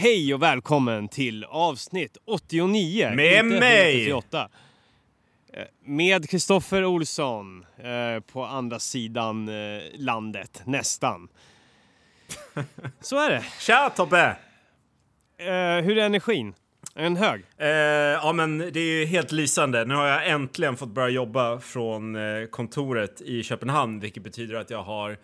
Hej och välkommen till avsnitt 89. Med mig! 138. Eh, Med Kristoffer Olsson eh, på andra sidan eh, landet, nästan. Så är det. Tja Tobbe! Eh, hur är energin? Är den hög? Eh, ja men det är ju helt lysande. Nu har jag äntligen fått börja jobba från eh, kontoret i Köpenhamn, vilket betyder att jag har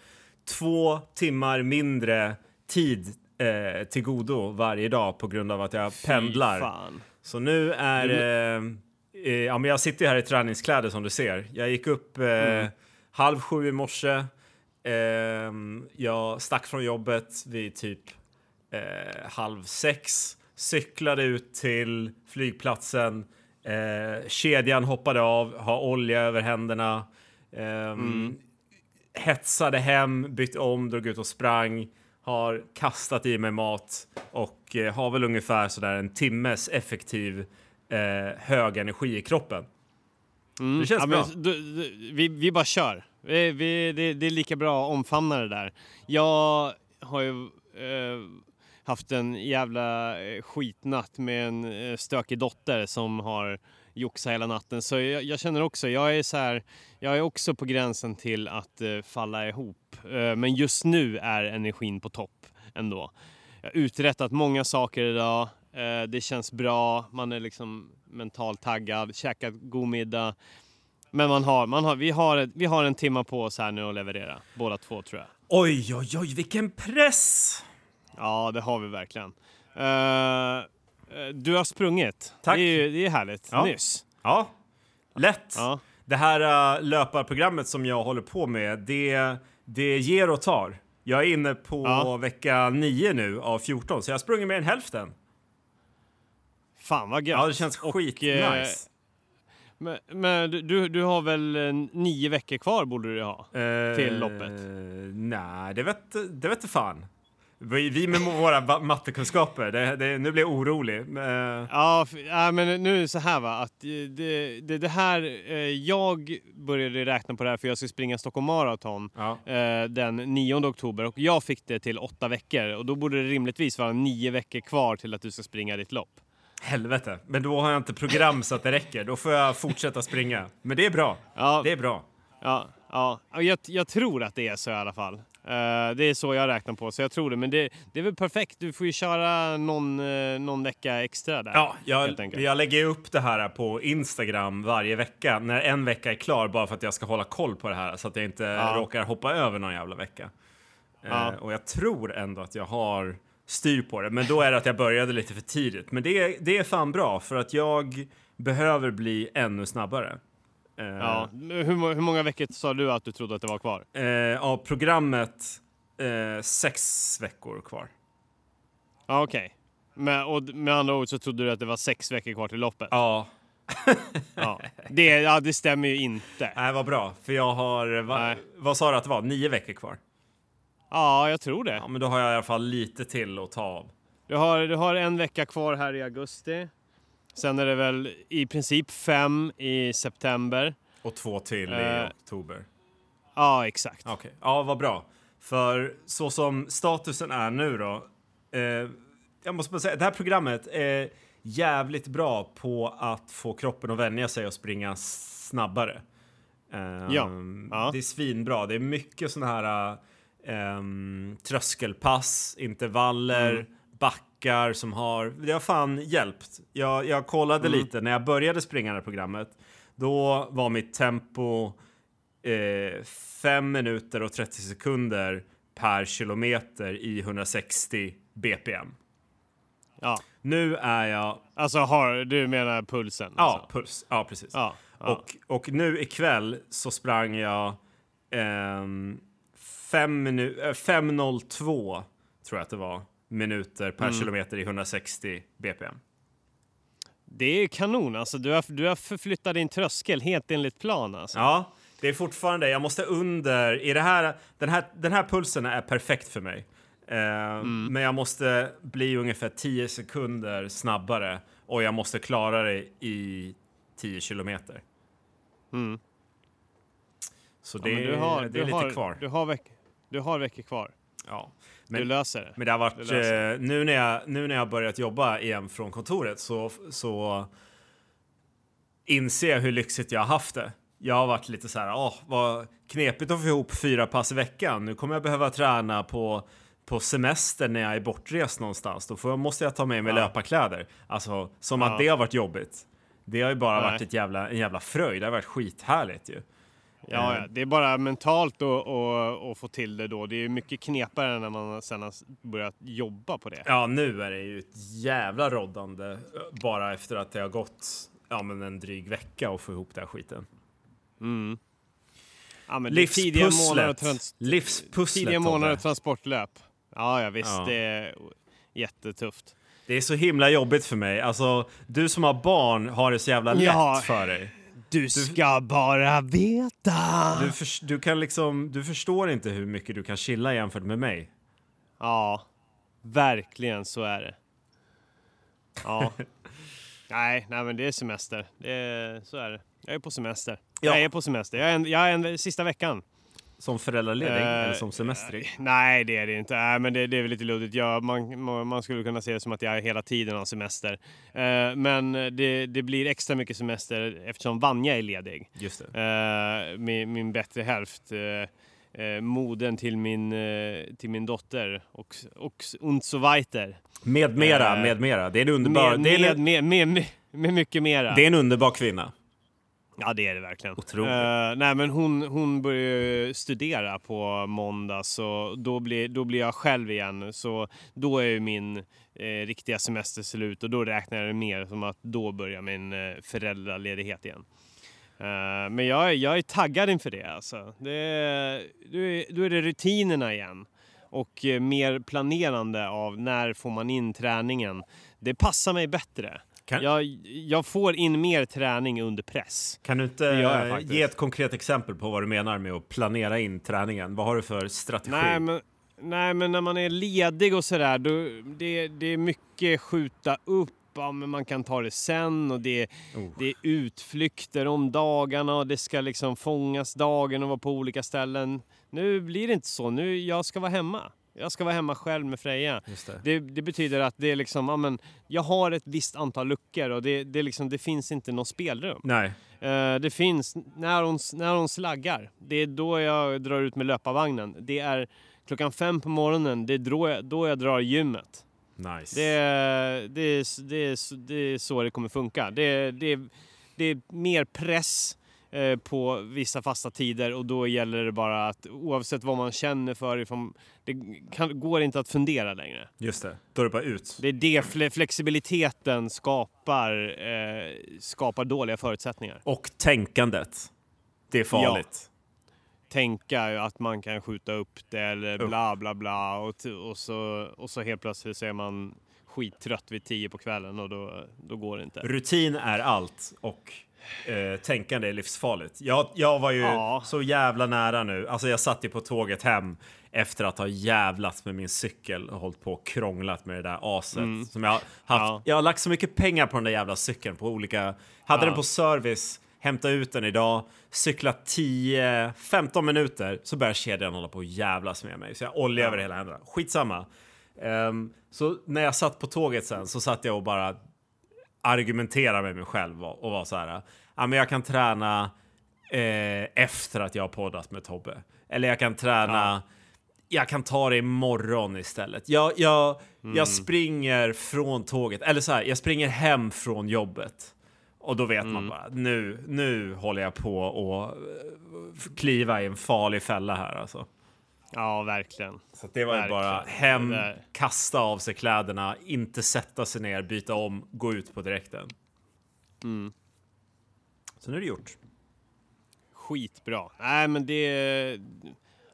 två timmar mindre tid eh, till godo varje dag på grund av att jag pendlar. Fan. Så nu är... Eh, eh, ja, men jag sitter här i träningskläder som du ser. Jag gick upp eh, halv sju i morse. Eh, jag stack från jobbet vid typ eh, halv sex. Cyklade ut till flygplatsen. Eh, kedjan hoppade av, har olja över händerna. Ehm, Hetsade hem, bytte om, drog ut och sprang. Har kastat i mig mat och eh, har väl ungefär sådär en timmes effektiv eh, hög energi i kroppen. Det känns Ja, bra. men, du, du, vi, vi bara kör. Vi, vi, det, det är lika bra att omfamna det där. Jag har ju eh, haft en jävla eh, skitnatt med en eh, stökig dotter som har joxat hela natten. Så jag, jag känner också, jag är så här, jag är också på gränsen till att eh, falla ihop. Eh, men just nu är energin på topp ändå. Jag har uträttat många saker idag. Eh, det känns bra. Man är liksom mentalt taggad, käkat god middag. Men man har, man har, vi, har, vi har en timma på oss här nu att leverera. Båda två tror jag. Oj, oj, oj, vilken press! Ja, det har vi verkligen. Eh, du har sprungit. Tack. Det är, det är härligt. Ja. Nyss. Ja, lätt. Ja. Det här uh, löparprogrammet som jag håller på med, det, det ger och tar. Jag är inne på Ja. vecka 9 nu av 14, så jag har sprungit mer än hälften. Fan vad gött. Ja, det känns Och, skit eh. Men, men du- du, har väl eh, nio veckor kvar borde du ha? till loppet? Eh, Nej, det vet det vet fan. Vi, med våra mattekunskaper, det, det, nu blir jag orolig. Eh, Ja, ja, men nu är det så här va, att eh, det, det, det här, eh, jag började räkna på det här för jag ska springa Stockholm Marathon ja. den 9 oktober och jag fick det till åtta veckor och då borde det rimligtvis vara nio veckor kvar till att du ska springa ditt lopp. Helvete, men då har jag inte program så att det räcker. Då får jag fortsätta springa. Men det är bra. Ja, Det är bra. ja, ja. Jag, jag tror att det är så i alla fall. Eh, det är så jag räknar på, så jag tror det. Men det, det är väl perfekt, du får ju köra någon, eh, någon vecka extra där. Ja, jag, jag lägger upp det här på Instagram varje vecka när en vecka är klar bara för att jag ska hålla koll på det här så att jag inte Ja. råkar hoppa över någon jävla vecka. Ja. Eh, och jag tror ändå att jag har styr på det, men då är det att jag började lite för tidigt. Men det, det är fan bra för att jag behöver bli ännu snabbare. Eh, Ja. Hur, må- hur många veckor sa du att du trodde att det var kvar? eh, av programmet eh, sex veckor kvar. Ja, okej. Men, och med andra ord så trodde du att det var sex veckor kvar till loppet? Ja, Ja. Det, ja, det stämmer ju inte. nej, vad bra, för jag har, va, vad sa du att det var, nio veckor kvar? Ja, jag tror det. Ja, men då har jag i alla fall lite till att ta av. Du har, du har en vecka kvar här i augusti. Sen är det väl i princip fem i september. Och två till Eh. i oktober. Ja, exakt. Okej, ja vad bra. För så som statusen är nu då. Eh, jag måste bara säga, det här programmet är jävligt bra på att få kroppen att vänja sig och springa snabbare. Ehm, Ja, ja. Det är svinbra. Det är mycket sådana här ehm, tröskelpass, intervaller, Mm. Backar som har... Det har fan hjälpt. Jag, jag kollade Mm. lite när jag började springa det här programmet. Då var mitt tempo eh, 5 minuter och 30 sekunder per kilometer i 160 bpm. Ja. Nu är jag... Alltså, har, du menar pulsen? Ja, Alltså. puls. Ja, precis. Ja, ja. Och, och nu ikväll så sprang jag ehm, äh, 5.02 tror jag att det var minuter per Mm. kilometer i 160 bpm. Det är kanon. Alltså, du, har, du har förflyttat din tröskel helt enligt plan. Alltså. Ja, det är fortfarande, jag måste under, i det här, den, här, den här pulsen är perfekt för mig. Eh, Men jag måste bli ungefär 10 sekunder snabbare och jag måste klara det i 10 kilometer. Mm. Så Ja, det, du har, det du är lite har, kvar. Du har, veck, du har veckor kvar. Ja. Du Men, löser det. men det har varit, eh, nu, när jag, nu när jag har börjat jobba igen från kontoret så, så inser jag hur lyxigt jag har haft det. Jag har varit lite så här, åh, vad knepigt att få ihop fyra pass i veckan. Nu kommer jag behöva träna på, på semester när jag är bortrest någonstans. Då får måste jag ta med mig Ja. löparkläder. Alltså, som Ja. att det har varit jobbigt. Det har ju bara Nej. varit ett jävla, en jävla fröjd. Det har varit skithärligt ju. Ja, Eh. ja, det är bara mentalt att, att, att få till det då. Det är mycket knepigare när man sen har börjat jobba på det. Ja, nu är det ju ett jävla roddande eh, bara efter att det har gått ja, men en dryg vecka och få ihop den här skiten. Mm. Ja, tidiga månader, Livspusslet. trans- Livspusslet. tidiga månader transportlöp. Ja, ja visst. Ja. Det är jättetufft. Det är så himla jobbigt för mig. Alltså, du som har barn har det så jävla lätt Ja. för dig. Du ska bara veta. Du, förs- du, kan liksom, du förstår inte hur mycket du kan chilla jämfört med mig. Ja, verkligen så är det. Ja. nej, nej, men det är semester. Det är, så är det. Jag är på semester. Ja. Jag är på semester. Jag är, en, jag är en, sista veckan. Som föräldraledig Eh, eller som semestrig. Nej, det är det inte. Nej, men det, det är väl lite luddigt. Ja, man, man skulle kunna se det som att jag hela tiden har semester. Eh, men det, det blir extra mycket semester eftersom Vanja är ledig. Just. Eh, min, min bättre hälft. Uh, uh, moden till min, eh, till min dotter och, och, und so weiter. Med mera, Eh, med mera. Det är en underbar, Med, det är en, med, med, med, med mycket mera. det är en underbar kvinna. Ja, det är det verkligen. Otroligt. Eh, nej, men hon, hon börjar ju studera på måndag, så då blir, då blir jag själv igen. Så då är min eh, riktiga semester slut och då räknar jag det mer som att då börjar min eh, föräldraledighet igen. Eh, men jag, jag är taggad inför det. Alltså. det är, då, är, då är det rutinerna igen och eh, mer planerande av när får man in träningen. Det passar mig bättre. Kan- Jag, jag får in mer träning under press. Kan du inte ge ett konkret exempel på vad du menar med att planera in träningen? Vad har du för strategi? Nej men, nej, men när man är ledig och sådär, det, det är mycket skjuta upp. Ja, men man kan ta det sen och det, Oh. det är utflykter om dagarna och det ska liksom fångas dagen och vara på olika ställen. Nu blir det inte så. Nu, jag ska vara hemma. Jag ska vara hemma själv med Freja. Det. Det, det betyder att det är liksom, ja, men, jag har ett visst antal luckor och det, det, liksom, det finns inte något spelrum. Nej, Eh, det finns när hon, när hon slaggar. Det är då jag drar ut med löparvagnen. Det är klockan fem på morgonen. Det är då jag, då jag drar gymmet. nice. Det, är- det, det, det är så det kommer funka. Det, det, det är mer press eh, på vissa fasta tider och då gäller det bara att oavsett vad man känner för, ifrån, det kan, går inte att fundera längre. Just det. Då är det bara ut. Det är det fle, flexibiliteten skapar, eh, skapar dåliga förutsättningar. Och tänkandet. Det är farligt. tänka ju att man kan skjuta upp det eller bla bla bla och, och, så, och så helt plötsligt så är man skittrött vid tio på kvällen och då, då går det inte. Rutin är allt och eh, tänkande är livsfarligt. Jag, jag var ju Ja. så jävla nära nu. Alltså jag satt ju på tåget hem efter att ha jävlat med min cykel och hållit på och krånglat med det där aset. Som jag, haft. Ja. jag har lagt så mycket pengar på den där jävla cykeln på olika... Hade Ja. den på service, hämtade ut den idag, cyklat 10-15 minuter så börjar kedjan hålla på och jävlas med mig. Så jag oljar Ja. över hela händerna. Skitsamma. Ehm, så när jag satt på tåget sen så satt jag och bara argumentera med mig själv och, och var så här. Ja, men jag kan träna eh, efter att jag har poddat med Tobbe. Eller jag kan träna. Jag kan ta det imorgon istället. Jag, jag, jag springer från tåget. Eller så här, jag springer hem från jobbet. Och då vet man bara, nu, nu håller jag på att eh, kliva i en farlig fälla här alltså. Ja, verkligen. Så det var ju Verkligen. bara hem, kasta av sig kläderna, inte sätta sig ner, byta om, gå ut på direkten. Mm. Så nu är det gjort. Skitbra. Nej, men det...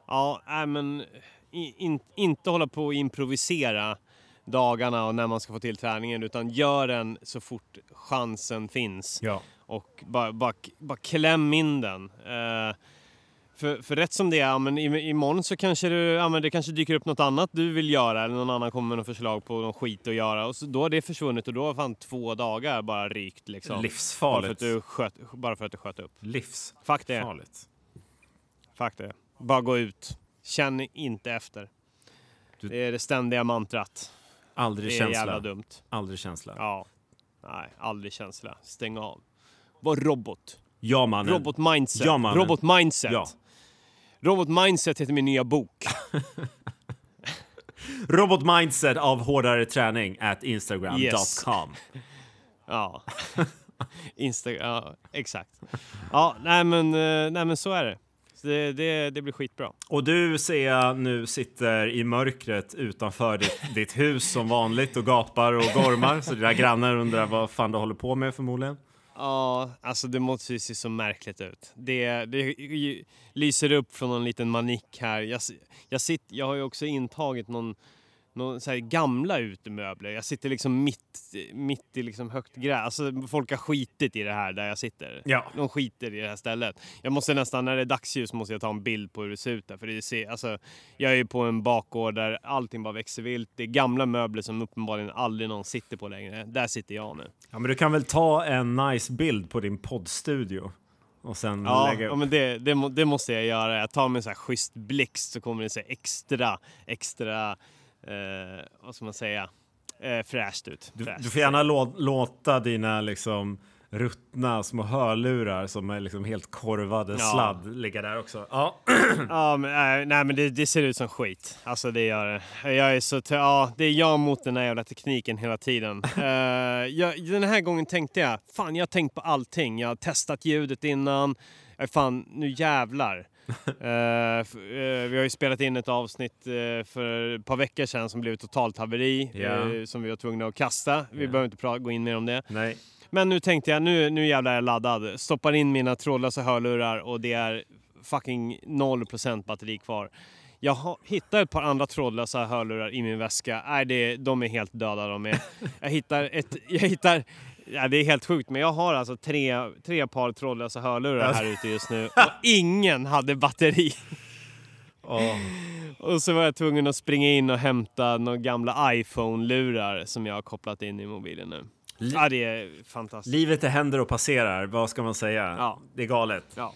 Ja, nej, men in, inte hålla på och improvisera dagarna och när man ska få till träningen utan gör den så fort chansen finns. Ja. och bara, bara, bara kläm in den. Eh, för, för rätt som det är, men imorgon så kanske det, ja, det kanske dyker upp något annat du vill göra eller någon annan kommer med något förslag på någon skit att göra och så, då har det försvunnit och då har fan två dagar bara rykt liksom. Bara för, Livsfarligt. att du sköt, bara för att du sköt upp. Livsfarligt. Fuck det. Fuck det. Bara gå ut. Känn inte efter. Du- Det är det ständiga mantrat. Aldrig Det är känsla. jävla dumt. Aldrig känsla. Ja. Nej, aldrig känsla. Stäng av. Var robot. Ja mannen. Robot mindset. Ja, mannen. robot mindset. Ja. Robot mindset heter min nya bok. Robot mindset av hårdare träning at instagram.com. Yes. Ja. Instagram, ja, exakt. Ja, nej men, eh, nej men så är det. Det, det, det blir skitbra. Och du ser jag nu sitter i mörkret utanför ditt, ditt hus som vanligt och gapar och gormar. Så dina grannar undrar vad fan du håller på med förmodligen. Ja, alltså det måste ju se så märkligt ut. Det, det lyser upp från någon liten manik här. Jag, jag, sitter, jag har ju också intagit någon, någon så gamla utemöbler. Jag sitter liksom mitt, mitt i liksom högt gräs. Alltså folk har skitit i det här där jag sitter. Ja. De skiter i det här stället. Jag måste nästan, när det är dagsljus måste jag ta en bild på hur det ser ut där. För det ser, alltså, jag är ju på en bakgård där allting bara växer vilt. Det är gamla möbler som uppenbarligen aldrig någon sitter på längre. Där sitter jag nu. Ja, men du kan väl ta en nice bild på din poddstudio och sen Ja, lägga upp. ja men det, det, det måste jag göra. Jag tar mig en sån här schysst blixt så kommer det se extra, extra, eh, vad ska man säga, eh, fräscht ut. Du, Fräscht. du får gärna lå, låta dina liksom ruttna små hörlurar som är liksom helt korvade Ja. sladd ligga där också. Ja. Ja, men, nej, nej, men det, det ser ut som skit. Alltså det gör det. Jag är så, ja, det är jag mot den här jävla tekniken hela tiden. Eh, jag, den här gången tänkte jag, fan jag har tänkt på allting. Jag har testat ljudet innan. Eh, fan, nu jävlar. Eh, eh, vi har ju spelat in ett avsnitt eh, för ett par veckor sedan som blev totalt haveri. Eh, som vi var tvungna att kasta. Vi behöver inte gå in mer om det. Nej. Men nu tänkte jag, nu, nu jävlar är jag laddad. Stoppar in mina trådlösa hörlurar och det är fucking 0% batteri kvar. Jag har, hittar ett par andra trådlösa hörlurar i min väska. Nej, det, de är helt döda de är. Jag hittar ett, jag hittar, ja det är helt sjukt men jag har alltså tre, tre par trådlösa hörlurar här ute just nu och ingen hade batteri. Åh. Och så var jag tvungen att springa in och hämta några gamla iPhone-lurar som jag har kopplat in i mobilen nu. Li- Ja, det är fantastiskt. Livet är händer och passerar, vad ska man säga? Ja. Det är galet. Ja.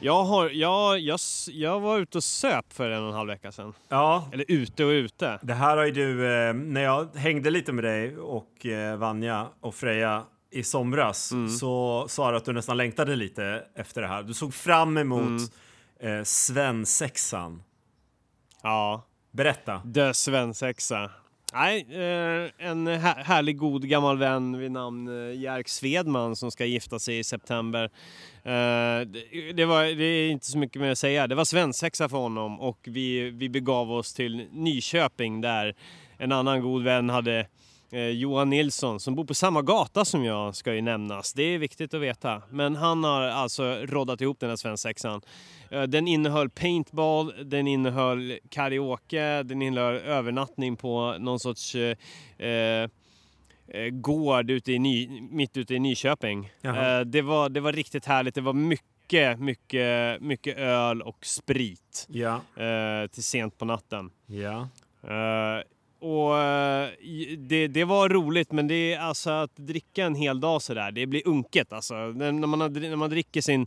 Jag, har, jag, jag, jag var ute och söp för en och en halv vecka sedan. Ja, Eller ute och ute. det här har ju du, eh, när jag hängde lite med dig och eh, Vanja och Freja i somras Mm. så sa du att du nästan längtade lite efter det här. Du såg fram emot Mm. eh, svensexan. Ja, Berätta. The Svensexa. Nej, eh, en härlig god gammal vän vid namn eh, Jerk Svedman som ska gifta sig i september. Eh, det, det, var, det är inte så mycket mer att säga. Det var svensexa för honom och vi, vi begav oss till Nyköping där en annan god vän hade eh, Johan Nilsson som bor på samma gata som jag ska ju nämnas. Det är viktigt att veta. Men han har alltså roddat ihop den här svensexan. Eh, Den innehöll paintball, den innehöll karaoke, den innehöll övernattning på någon sorts eh, eh, gård ute i Ny, mitt ute i Nyköping. Eh, det, var, det var riktigt härligt. Det var mycket, mycket, mycket öl och sprit Ja, eh, till sent på natten. ja. Eh, och eh, det, det var roligt men det är alltså att dricka en hel dag sådär, det blir unket alltså. När man, när man dricker sin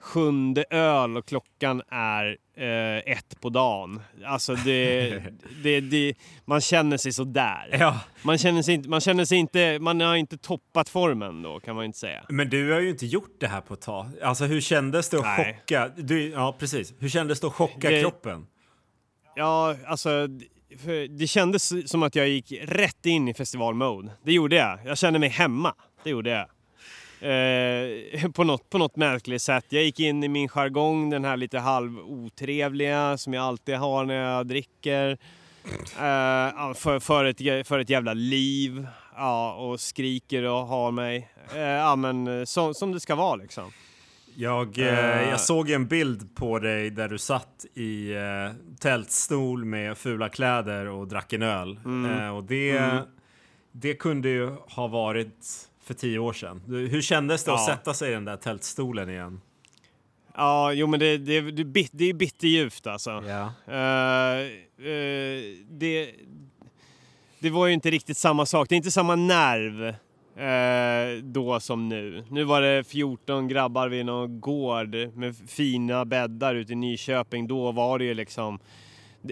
sjunde öl och klockan är eh, ett på dagen. Alltså det, det, det, man känner sig sådär. ja. Man känner sig inte, man känner sig inte, man har inte toppat formen då kan man inte säga. Men du har ju inte gjort det här på ett tag. Alltså hur kändes det att Nej. chocka? Du, ja, precis. Hur kändes det att chocka Det- kroppen? Ja, alltså det kändes som att jag gick rätt in i festivalmode. Det gjorde jag. Jag kände mig hemma. Det gjorde jag. Eh, på, något, på något märkligt sätt. Jag gick in i min jargong, den här lite halv otrevliga som jag alltid har när jag dricker. Eh, för, för, ett, för ett jävla liv. Ja, och skriker och har mig. Eh, ja, men eh, så, som det ska vara liksom. Jag, eh, Eh. jag såg en bild på dig där du satt i eh, tältstol med fula kläder och drack en öl. Mm. Eh, och det, det kunde ju ha varit för tio år sedan. Hur kändes det att Ja. sätta sig i den där tältstolen igen? Ja, jo men det, det, det, bit- det är bitterljuvt alltså. Ja. Eh, eh, det, det var ju inte riktigt samma sak. Det är inte samma nerv Eh, då som nu. Nu var det 14 grabbar vid någon gård med fina bäddar ute i Nyköping. Då var det ju liksom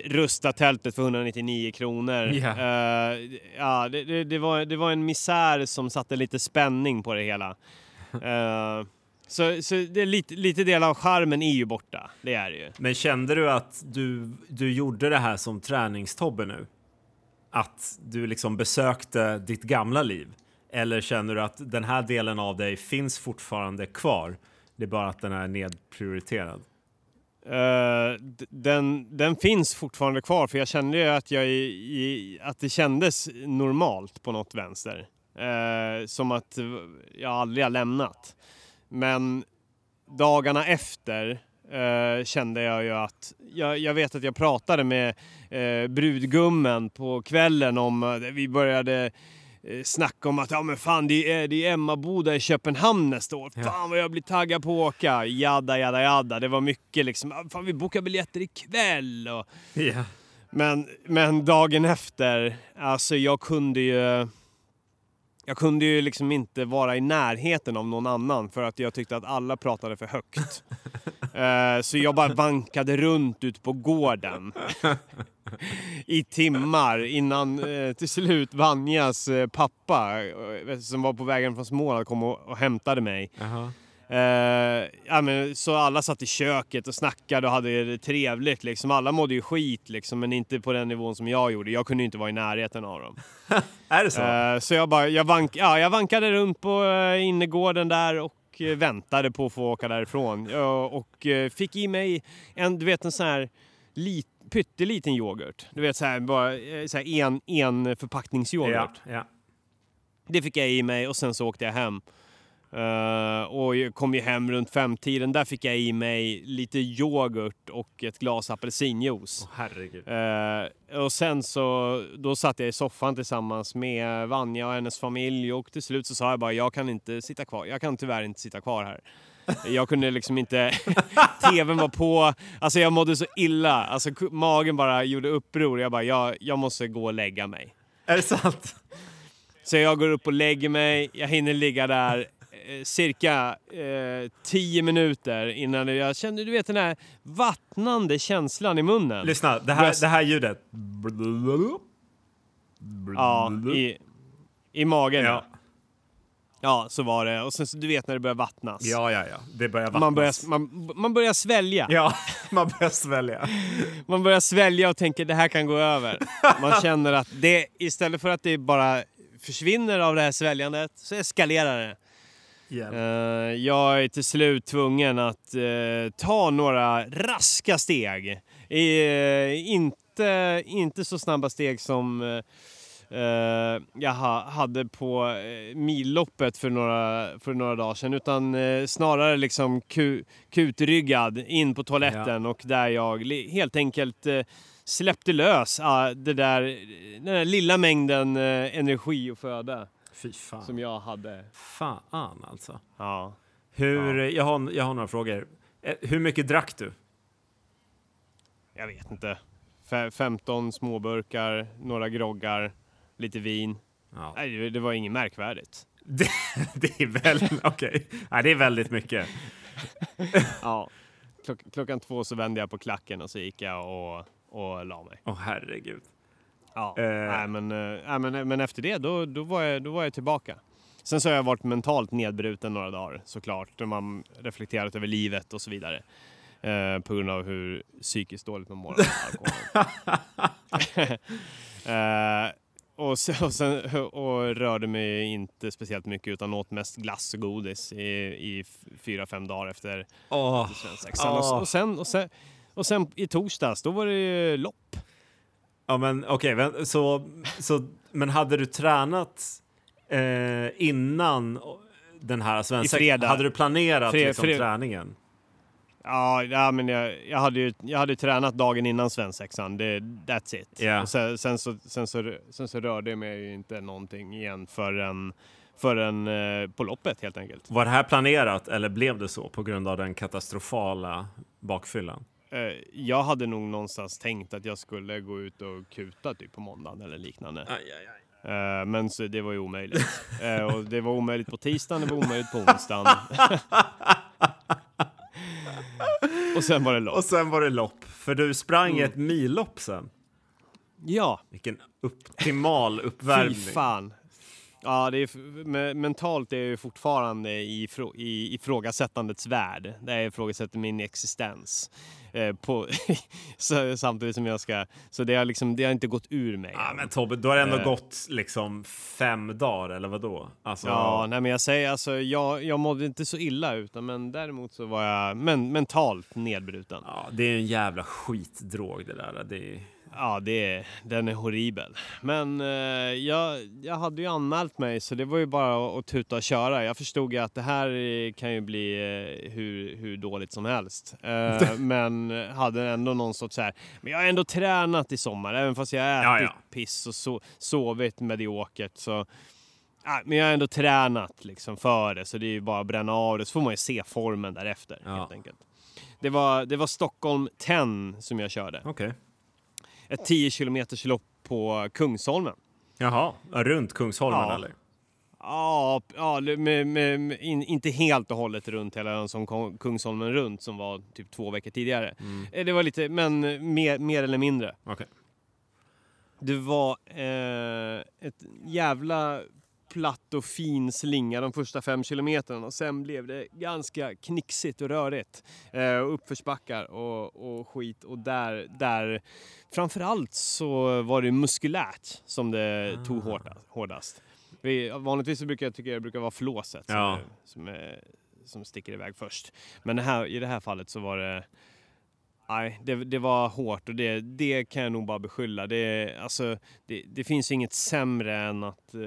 rusta tältet för 199 kronor. Ja. Eh, ja, det, det, det, var, det var en misär som satte lite spänning på det hela. Eh, så så det är lite, lite del av charmen är ju borta. Det är det ju. Men kände du att du, du gjorde det här som träningstobbe nu? Att du liksom besökte ditt gamla liv? Eller känner du att den här delen av dig finns fortfarande kvar? Det är bara att den är nedprioriterad. Uh, den, den finns fortfarande kvar för jag kände ju att, jag i, i, att det kändes normalt på något vänster. Uh, som att jag aldrig har lämnat. Men dagarna efter uh, kände jag ju att jag, jag vet att jag pratade med brudgummen på kvällen om vi började eh, snacka om att ja men fan det är, det är Emmaboda i Köpenhamn nästa år. Ja. Fan vad jag blir taggad på att åka. Jadda jadda jadda. Det var mycket liksom. "Ah, Fan vi bokar biljetter ikväll. Och, Ja. men, men dagen efter, alltså jag kunde ju... Jag kunde ju liksom inte vara i närheten av någon annan för att jag tyckte att alla pratade för högt. Eh, så jag bara vankade runt ut på gården i timmar innan eh, till slut Vanjas eh, pappa som var på vägen från Småland kom och, och hämtade mig. Jaha. Eh, ja, men, så alla satt i köket och snackade och hade det trevligt. Liksom. Alla mådde ju skit, liksom, men inte på den nivån som jag gjorde. Jag kunde inte vara i närheten av dem. Är det så? Eh, så jag, bara, jag, vank, ja, jag vankade runt på uh, innergården där och eh, väntade på att få åka därifrån. Och eh, fick i mig en, du vet, en sån här lit, pytteliten yoghurt. Du vet så här, bara, eh, så här en, en förpackningsyoghurt. ja, ja. Det fick jag i mig och sen så åkte jag hem. Eh, och jag kom ju hem runt femtiden. Där fick jag i mig lite yoghurt och ett glas apelsinjuice. Åh, herregud. Eh, och sen så då satt jag i soffan tillsammans med Vanja och hennes familj och till slut så sa jag bara jag kan inte sitta kvar. Jag kan tyvärr inte sitta kvar här. Jag kunde liksom inte... TVn var på. Alltså jag mådde så illa. Alltså magen bara gjorde uppror. Jag bara jag, jag måste gå och lägga mig. Är det sant? Så jag går upp och lägger mig. Jag hinner ligga där cirka eh, tio minuter innan jag kände, du vet den här vattnande känslan i munnen. Lyssna, det här, det här ljudet. Ja, i, i magen. Ja. Ja. ja, så var det. Och sen så du vet när det börjar vattnas. Ja, ja, ja. Det börjar vattnas. man, börjar, man, man börjar svälja. Ja, man börjar svälja. Man börjar svälja och tänker det här kan gå över. Man känner att det istället för att det bara försvinner av det här sväljandet så eskalerar det. Yeah. Eh, jag är till slut tvungen att eh, ta några raska steg. Eh, inte, inte så snabba steg som jag ha, hade på eh, milloppet för några, för några dagar sedan utan snarare liksom ku, kutryggad in på toaletten och där jag helt enkelt släppte lös ah, det där, den där lilla mängden energi och föda Fy fan. som jag hade. Fan alltså. Ja. Hur, jag, har, jag har några frågor. Eh, Hur mycket drack du? Jag vet inte. Fe- 15 småburkar, några groggar, lite vin. Ja. Nej, det- var inget märkvärdigt. Det, det är väldigt, okej. Nej, det är väldigt mycket. Ja. Klock, klockan två så vände jag på klacken och så gick jag och, och la mig. Åh herregud. Ja. Eh. Nej, men, eh, men, men efter det då, då, var jag, då var jag tillbaka. Sen så har jag varit mentalt nedbruten några dagar såklart. När man reflekterat över livet och så vidare. Eh, på grund av hur psykiskt dåligt man mår av alkohol. eh, och, sen, och, sen, och rörde mig inte speciellt mycket utan åt mest glass och godis i, i fyra, fem dagar efter Åh, svensexan. Åh. Och, och, sen, och, sen, och sen i torsdags, då var det ju lopp. Ja, men okej, men, så, så, men hade du tränat eh, innan den här fredag. Hade du planerat Fre- liksom, fre- träningen? Ja, ja men jag, jag, hade ju, jag hade ju tränat dagen innan svensexan. Det, that's it. Och sen, sen, så, sen, så, sen så rörde jag mig ju inte någonting igen förrän, förrän eh, på loppet helt enkelt. Var det här planerat eller blev det så på grund av den katastrofala bakfyllan? Eh, jag hade nog någonstans tänkt att jag skulle gå ut och kuta typ på måndagen eller liknande. Aj, aj, aj. Eh, men så, det var ju omöjligt. Eh, och det var omöjligt på tisdagen, det var omöjligt på onsdagen. och sen var det lopp. Och sen var det lopp, för du sprang Mm. ett millopp sen. Ja, Vilken optimal fy uppvärmning. fan. Ja, det är, mentalt är jag ju fortfarande i, i ifrågasättandets värld. Där jag ifrågasätter min existens. Eh, på, så, samtidigt som jag ska... Så det har, liksom, det har inte gått ur mig. Ja, men Tobbe, då har det ändå Eh. gått liksom fem dagar, eller vad då? Alltså, Ja, nej men jag säger alltså, jag, jag mådde inte så illa utan men däremot så var jag men, mentalt nedbruten. ja, det är en jävla skitdrog det där. Det är... Ja, det den är horribel. Men eh, jag, jag hade ju anmält mig så det var ju bara att, att tuta och köra. Jag förstod ju att det här eh, kan ju bli eh, hur, hur dåligt som helst. Eh, men hade ändå någon sorts så här, men jag har ändå tränat i sommar även fast jag har Ja, ätit ja. piss och so, sovit mediokert så men jag har ändå tränat liksom för det så det är ju bara att bränna av det så får man ju se formen därefter Ja. helt enkelt. Det var, det var Stockholm 10 som jag körde. Okej. Ett 10 kilometers lopp på Kungsholmen. Jaha, runt Kungsholmen Ja. eller? Ja, ja med, med, med, in, inte helt och hållet runt hela ön som Kungsholmen runt som var typ två veckor tidigare. Eh, Det var lite, men mer, mer eller mindre. Okej. Det var eh, ett jävla platt och fin slinga de första fem kilometerna och sen blev det ganska knixigt och rörigt. Eh, uppförsbackar och, och skit och där, där framförallt så var det muskulärt som det tog hårda, hårdast. Vi, vanligtvis så brukar jag tycka det brukar vara flåset som, Ja. är, som, är, som sticker iväg först. Men det här, i det här fallet så var det Nej, det, det var hårt och det, det kan jag nog bara beskylla. Det, alltså, det, det finns inget sämre än att, eh,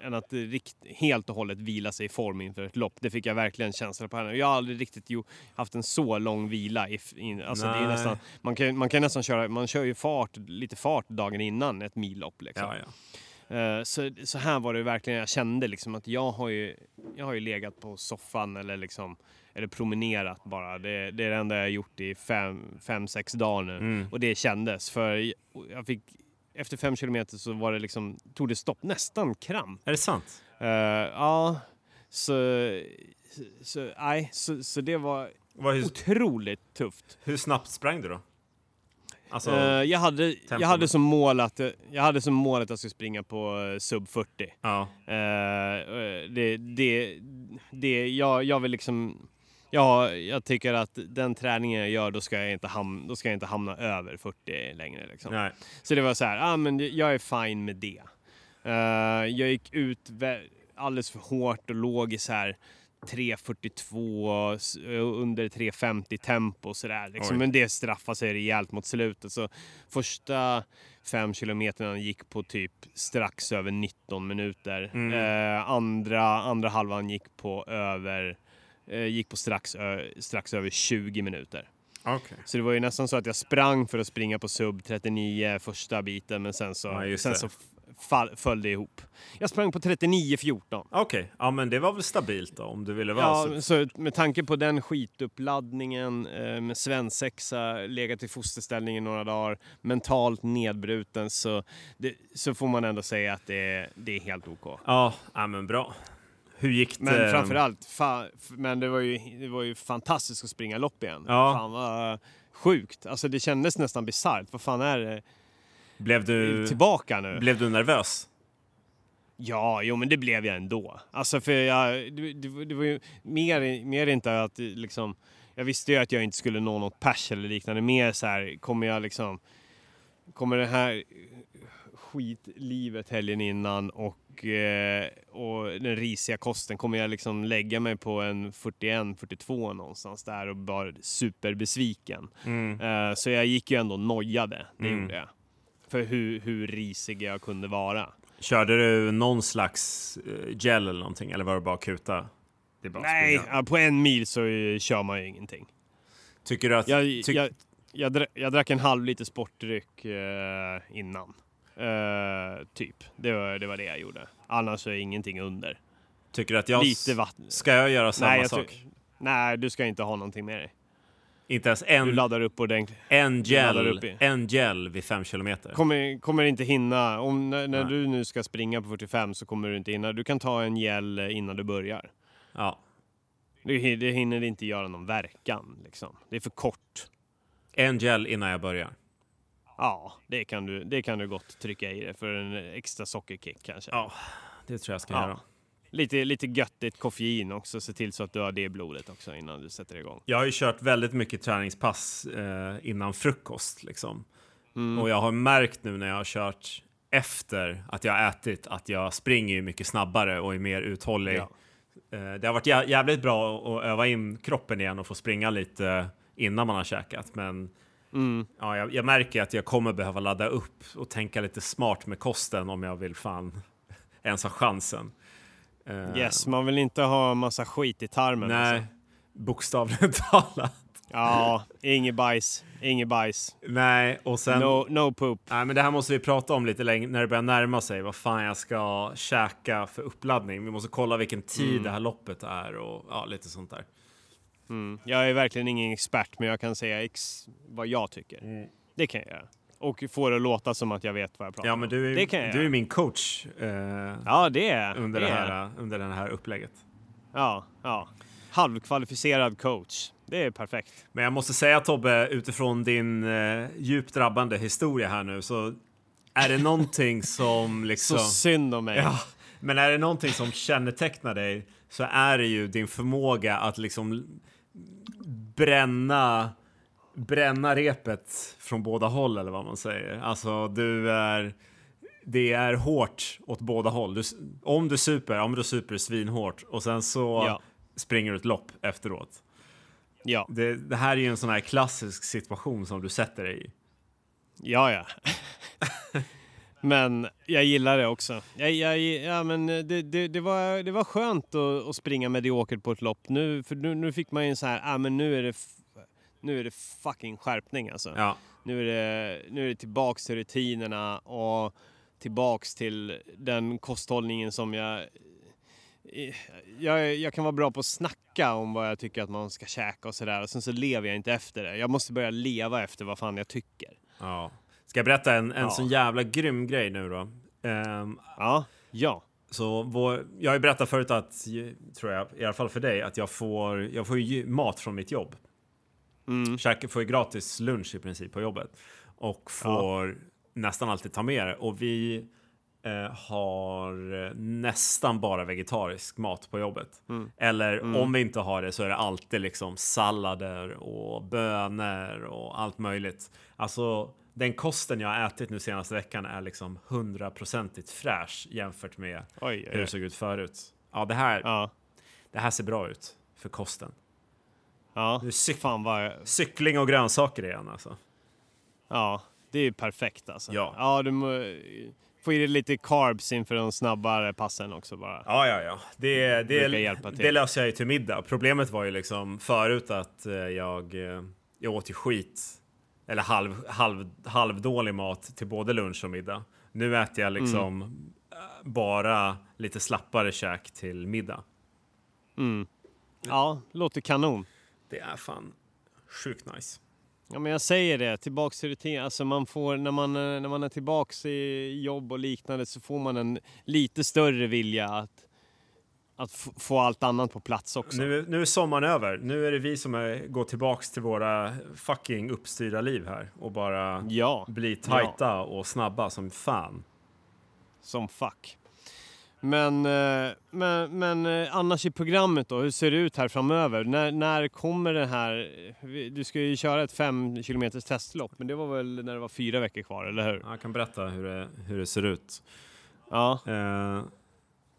än att rikt, helt och hållet vila sig i form inför ett lopp. Det fick jag verkligen känsla på här. Jag har aldrig riktigt jo, haft en så lång vila. I, in, alltså, det är nästan, man, kan, man kan nästan köra, man kör ju fart, lite fart dagen innan ett millopp. Liksom. Ja, ja. Eh, Så, så här var det verkligen, jag kände liksom att jag har ju, jag har ju legat på soffan eller liksom eller promenerat bara. Det, det är det enda jag har gjort i fem, fem sex dagar nu. Mm. Och det kändes för jag fick, efter fem kilometer så var det liksom, tog det stopp, nästan kramp. Är det sant? Eh, ja, så, så, nej, så, så det var Vad, hur, otroligt tufft. hur snabbt sprang du då? Alltså, Eh, jag, hade, jag, hade som mål att, jag hade som mål att jag skulle springa på eh, sub 40. ja. Eh, det, det, det, jag, jag vill liksom... Ja, jag tycker att den träningen jag gör, då ska jag inte, ham, då ska jag inte hamna över 40 längre. Liksom. Nej. Så det var så här, ah, men jag är fine med det. Eh, jag gick ut alldeles för hårt och låg i så här 3.42, s- under 3.50 tempo sådär. Liksom. Men det straffade sig rejält mot slutet. Så första fem kilometerna gick på typ strax över 19 minuter. Mm. Eh, andra, andra halvan gick på över eh, gick på strax, strax över 20 minuter. Okej. Så det var ju nästan så att jag sprang för att springa på sub 39 första biten men sen så, Ja, sen det. så fall, föll det ihop. Jag sprang på 39.14. Okej, ja men det var väl stabilt då om du ville vara Ja, så. så med tanke på den skituppladdningen eh, med svensexa, legat i fosterställning i några dagar, mentalt nedbruten så, det, så får man ändå säga att det, är- det är helt OK. Ja, ja men bra. Hur gick det? Men framförallt, fa, men det var, ju, det var ju fantastiskt att springa lopp igen. Ja. Fan vad sjukt. Alltså det kändes nästan bisarrt. Vad fan är det? Blev du, Tillbaka nu? blev du nervös? Ja, jo men det blev jag ändå. Alltså för jag, det, det, det var ju mer, mer inte att liksom, jag visste ju att jag inte skulle nå något pers eller liknande. Mer så här, kommer jag liksom, kommer det här skitlivet helgen innan och, eh, och den risiga kosten, kommer jag liksom lägga mig på en 41-42 någonstans där och bara superbesviken. Mm. Eh, så jag gick ju ändå nojade, det Mm. gjorde jag. För hur, hur risig jag kunde vara. Körde du någon slags eh, gel eller någonting eller var det bara kuta? Det bara Nej, springa. på en mil så eh, kör man ju ingenting. Tycker du att... Jag, tyck- jag, jag, dra, jag drack en halv liter sportdryck eh, innan. Eh, typ. Det var, det var det jag gjorde. Annars är ingenting under. tycker du att jag... Lite vatten. Ska jag göra samma Nej, jag sak? nej, du ska inte ha någonting med dig. Inte ens Du en, laddar upp ordentligt. en, gel, en gel vid fem kilometer. Kommer, kommer inte hinna. Om, när Nej. du nu ska springa på 45 så kommer du inte hinna. Du kan ta en gel innan du börjar. Ja. Det, hin- det hinner inte göra någon verkan. Liksom. Det är för kort. En gel innan jag börjar. Ja, det kan, du, det kan du gott trycka i det för en extra sockerkick kanske. Ja, det tror jag ska Ja. göra. Lite, lite göttigt koffein också. Se till så att du har det blodet också innan du sätter igång. Jag har ju kört väldigt mycket träningspass eh, innan frukost liksom. Mm. Och jag har märkt nu när jag har kört efter att jag har ätit att jag springer ju mycket snabbare och är mer uthållig. Ja. Eh, det har varit jä- jävligt bra att öva in kroppen igen och få springa lite innan man har käkat. Men Mm. ja, jag, jag märker att jag kommer behöva ladda upp och tänka lite smart med kosten om jag vill fan ens ha chansen. Eh, Yes, man vill inte ha massa skit i tarmen. Nej, Alltså. bokstavligt talat. Ja, inget bajs. Inget bajs. Nej, och sen... No, no poop. Nej, men det här måste vi prata om lite längre när det börjar närma sig. Vad fan jag ska käka för uppladdning. Vi måste kolla vilken tid Mm. det här loppet är och ja, lite sånt där. Mm. Jag är verkligen ingen expert, men jag kan säga ex vad jag tycker. Mm. Det kan jag göra. Och få det att låta som att jag vet vad jag pratar Ja, om. men du Det kan jag är, du är min coach eh, Ja, det är under, det det är. här, under det här upplägget. Ja, ja. Halvkvalificerad coach. Det är perfekt. Men jag måste säga Tobbe, utifrån din eh, djupt drabbande historia här nu så är det någonting som liksom... Så synd om mig. Ja, men är det någonting som kännetecknar dig så är det ju din förmåga att liksom bränna bränna repet från båda håll eller vad man säger. Alltså du är det är hårt åt båda håll. Du, om du super, men då super du svinhårt och sen så Ja. springer du ett lopp efteråt. Ja, Det, det här är ju en sån här klassisk situation som du sätter dig i. ja. ja. men jag gillar det också. Jag, jag, ja, men det, det, det, var, det var skönt att, att springa mediokert på ett lopp. Nu, för nu, nu fick man ju en så här, ah, men nu är det nu är det fucking skärpning alltså. Ja, Nu är det, nu är det tillbaks till rutinerna och tillbaks till den kosthållningen som jag... Jag, jag kan vara bra på att snacka om vad jag tycker att man ska käka och sådär och sen så lever jag inte efter det. Jag måste börja leva efter vad fan jag tycker. ja. Ska jag berätta en, en Ja. sån jävla grym grej nu då? Ehm, Ja, ja. Så vår, jag har ju berättat förut att, tror jag, i alla fall för dig, att jag får, jag får ju mat från mitt jobb. Mm. Käkar, får ju gratis lunch i princip på jobbet. Och får nästan alltid ta med det. Och vi eh, har nästan bara vegetarisk mat på jobbet. Eller om vi inte har det så är det alltid liksom sallader och bönor och allt möjligt. Alltså den kosten jag har ätit nu senaste veckan är liksom hundraprocentigt fräsch jämfört med Oj, hur oj, det oj. såg ut förut. Ja, det här, Ja, det här ser bra ut för kosten. ja. Det är cyk- Fan vad... Cykling och grönsaker igen alltså. Ja, det är ju perfekt alltså. Ja. Ja, du må, få i dig lite carbs inför de snabbare passen också bara. Ja, ja, ja. Det, det, till. det löser jag ju till middag. Problemet var ju liksom förut att eh, jag, eh, jag åt ju skit eller halv, halv, halvdålig mat till både lunch och middag. Nu äter jag liksom eh, bara lite slappare käk till middag. Mm. Ja, låter kanon. Det är fan sjukt nice. Ja, men jag säger det, tillbaks till rutin. Alltså man får, när man, eh, när man är tillbaks i jobb och liknande så får man en lite större vilja att, att få allt annat på plats också. Nu, nu är sommaren över. Nu är det vi som är, går tillbaks till våra fucking uppstyrda liv här och bara Ja, bli tajta och snabba som fan. som fuck. Men, eh, men, men eh, annars i programmet då, hur ser det ut här framöver? När, när kommer det här? Du ska ju köra ett fem kilometers testlopp, men det var väl när det var fyra veckor kvar, eller hur? Jag kan berätta hur det, hur det ser ut. Ja, Eh,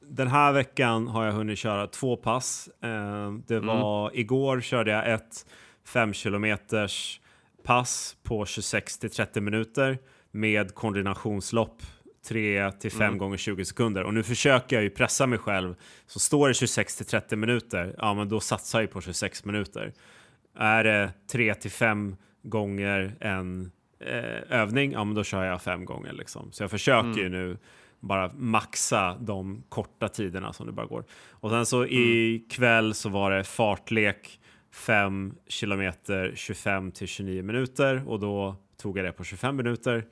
den här veckan har jag hunnit köra två pass. Eh, det var igår körde jag ett 5 kilometers pass på 26 till 30 minuter med koordinationslopp 3 till 5 gånger 20 sekunder och nu försöker jag ju pressa mig själv. Så står det 26 till 30 minuter, ja men då satsar jag på 26 minuter. Är det 3 till 5 gånger en eh, övning, ja men då kör jag fem gånger liksom. Så jag försöker ju nu bara maxa de korta tiderna som det bara går. Och sen så ikväll så var det fartlek 5 kilometer 25 till 29 minuter och då tog jag det på 25 minuter.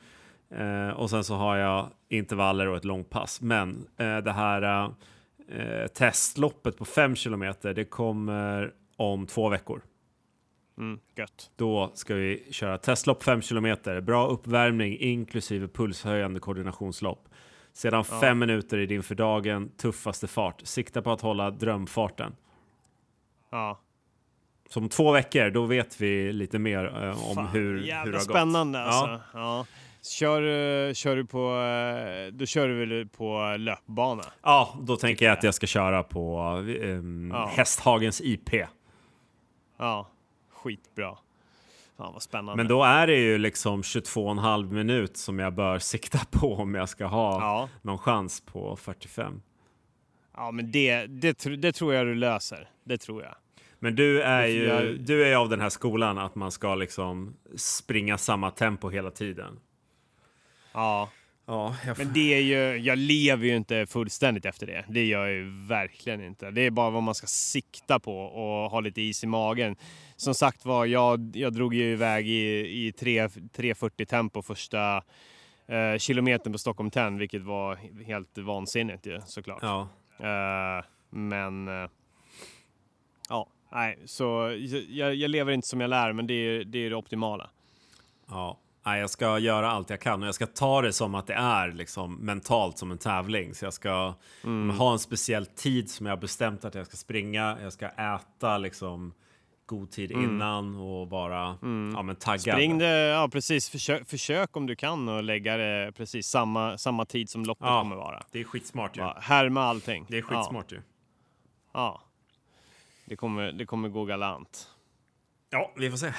Eh, och sen så har jag intervaller och ett långpass. Men eh, det här eh, testloppet på 5 kilometer, det kommer om två veckor. Mm, gött. Då ska vi köra testlopp 5 kilometer, bra uppvärmning inklusive pulshöjande koordinationslopp. Sedan Ja. fem minuter i din för dagen tuffaste fart. Sikta på att hålla drömfarten. Ja. Så om två veckor, då vet vi lite mer eh, om Fan, hur, hur det har spännande gått. alltså. Ja. Ja. Kör, eh, kör du på, eh, då kör du väl på löpbana? ja, då tänker jag att jag ska köra på um, Ja. Hästhagens IP. Ja, skitbra. Fan vad spännande. Men då är det ju liksom 22,5 minut som jag bör sikta på om jag ska ha Ja, någon chans på 45. ja men det, det, det tror jag du löser. Det tror jag. Men du är ju Jag- du är av den här skolan att man ska liksom springa samma tempo hela tiden. Ja, Ja, jag men det är ju, jag lever ju inte fullständigt efter det. Det gör jag ju verkligen inte. Det är bara vad man ska sikta på och ha lite is i magen. Som sagt var, jag, jag drog ju iväg i, i 3 3.40 tempo första eh, kilometern på Stockholm 10, vilket var helt vansinnigt ju såklart. ja. Eh, men eh, ja, nej, så jag, jag lever inte som jag lär, men det är det, är det optimala. Ja, Nej, jag ska göra allt jag kan och jag ska ta det som att det är liksom mentalt som en tävling. Så jag ska ha en speciell tid som jag har bestämt att jag ska springa. Jag ska äta liksom god tid innan och vara ja, men taggad. Spring det, ja precis, försök, försök om du kan och lägga det precis samma, samma tid som loppet Ja. kommer vara. Det är skitsmart ju. Ja, härma allting. Det är skitsmart ju. Ja, ja. Det, kommer, det kommer gå galant. Ja, vi får se.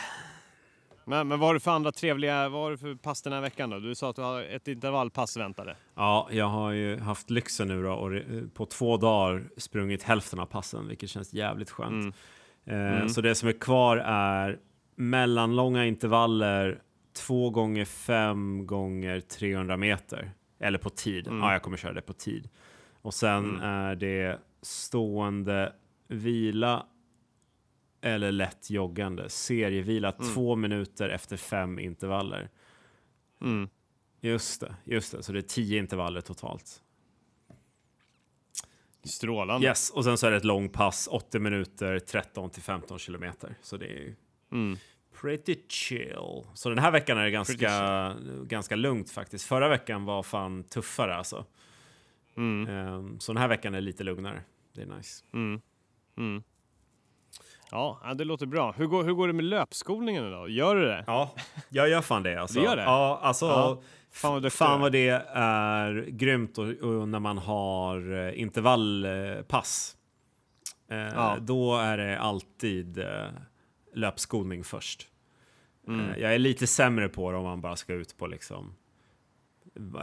Men, men vad har du för andra trevliga, vad har du för pass den här veckan då? Du sa att du har ett intervallpass väntade. Ja, jag har ju haft lyxen nu då och på två dagar sprungit hälften av passen, vilket känns jävligt skönt. Mm. Eh, Så det som är kvar är mellanlånga intervaller, två gånger fem gånger 300 meter. Eller på tid. Mm. Ja, jag kommer köra det på tid. Och sen är det stående vila eller lätt joggande. Serievila två minuter efter fem intervaller. Mm. Just det, just det. Så det är tio intervaller totalt. Strålande. Yes, och sen så är det ett långpass, 80 minuter, 13 till 15 kilometer. Så det är ju Mm. pretty chill. Så den här veckan är det ganska, ganska lugnt faktiskt. Förra veckan var fan tuffare alltså. Mm. Ehm, så den här veckan är lite lugnare. Det är nice. Mm. Ja, det låter bra. Hur går, hur går det med löpskolningen idag? Gör du det? Ja, jag gör fan det alltså. Du gör det? Ja, alltså. Ja. Fan vad Fan vad det är grymt och, och när man har eh, intervallpass. Eh, Ja. Då är det alltid eh, löpskolning först. Mm. Eh, jag är lite sämre på det om man bara ska ut på liksom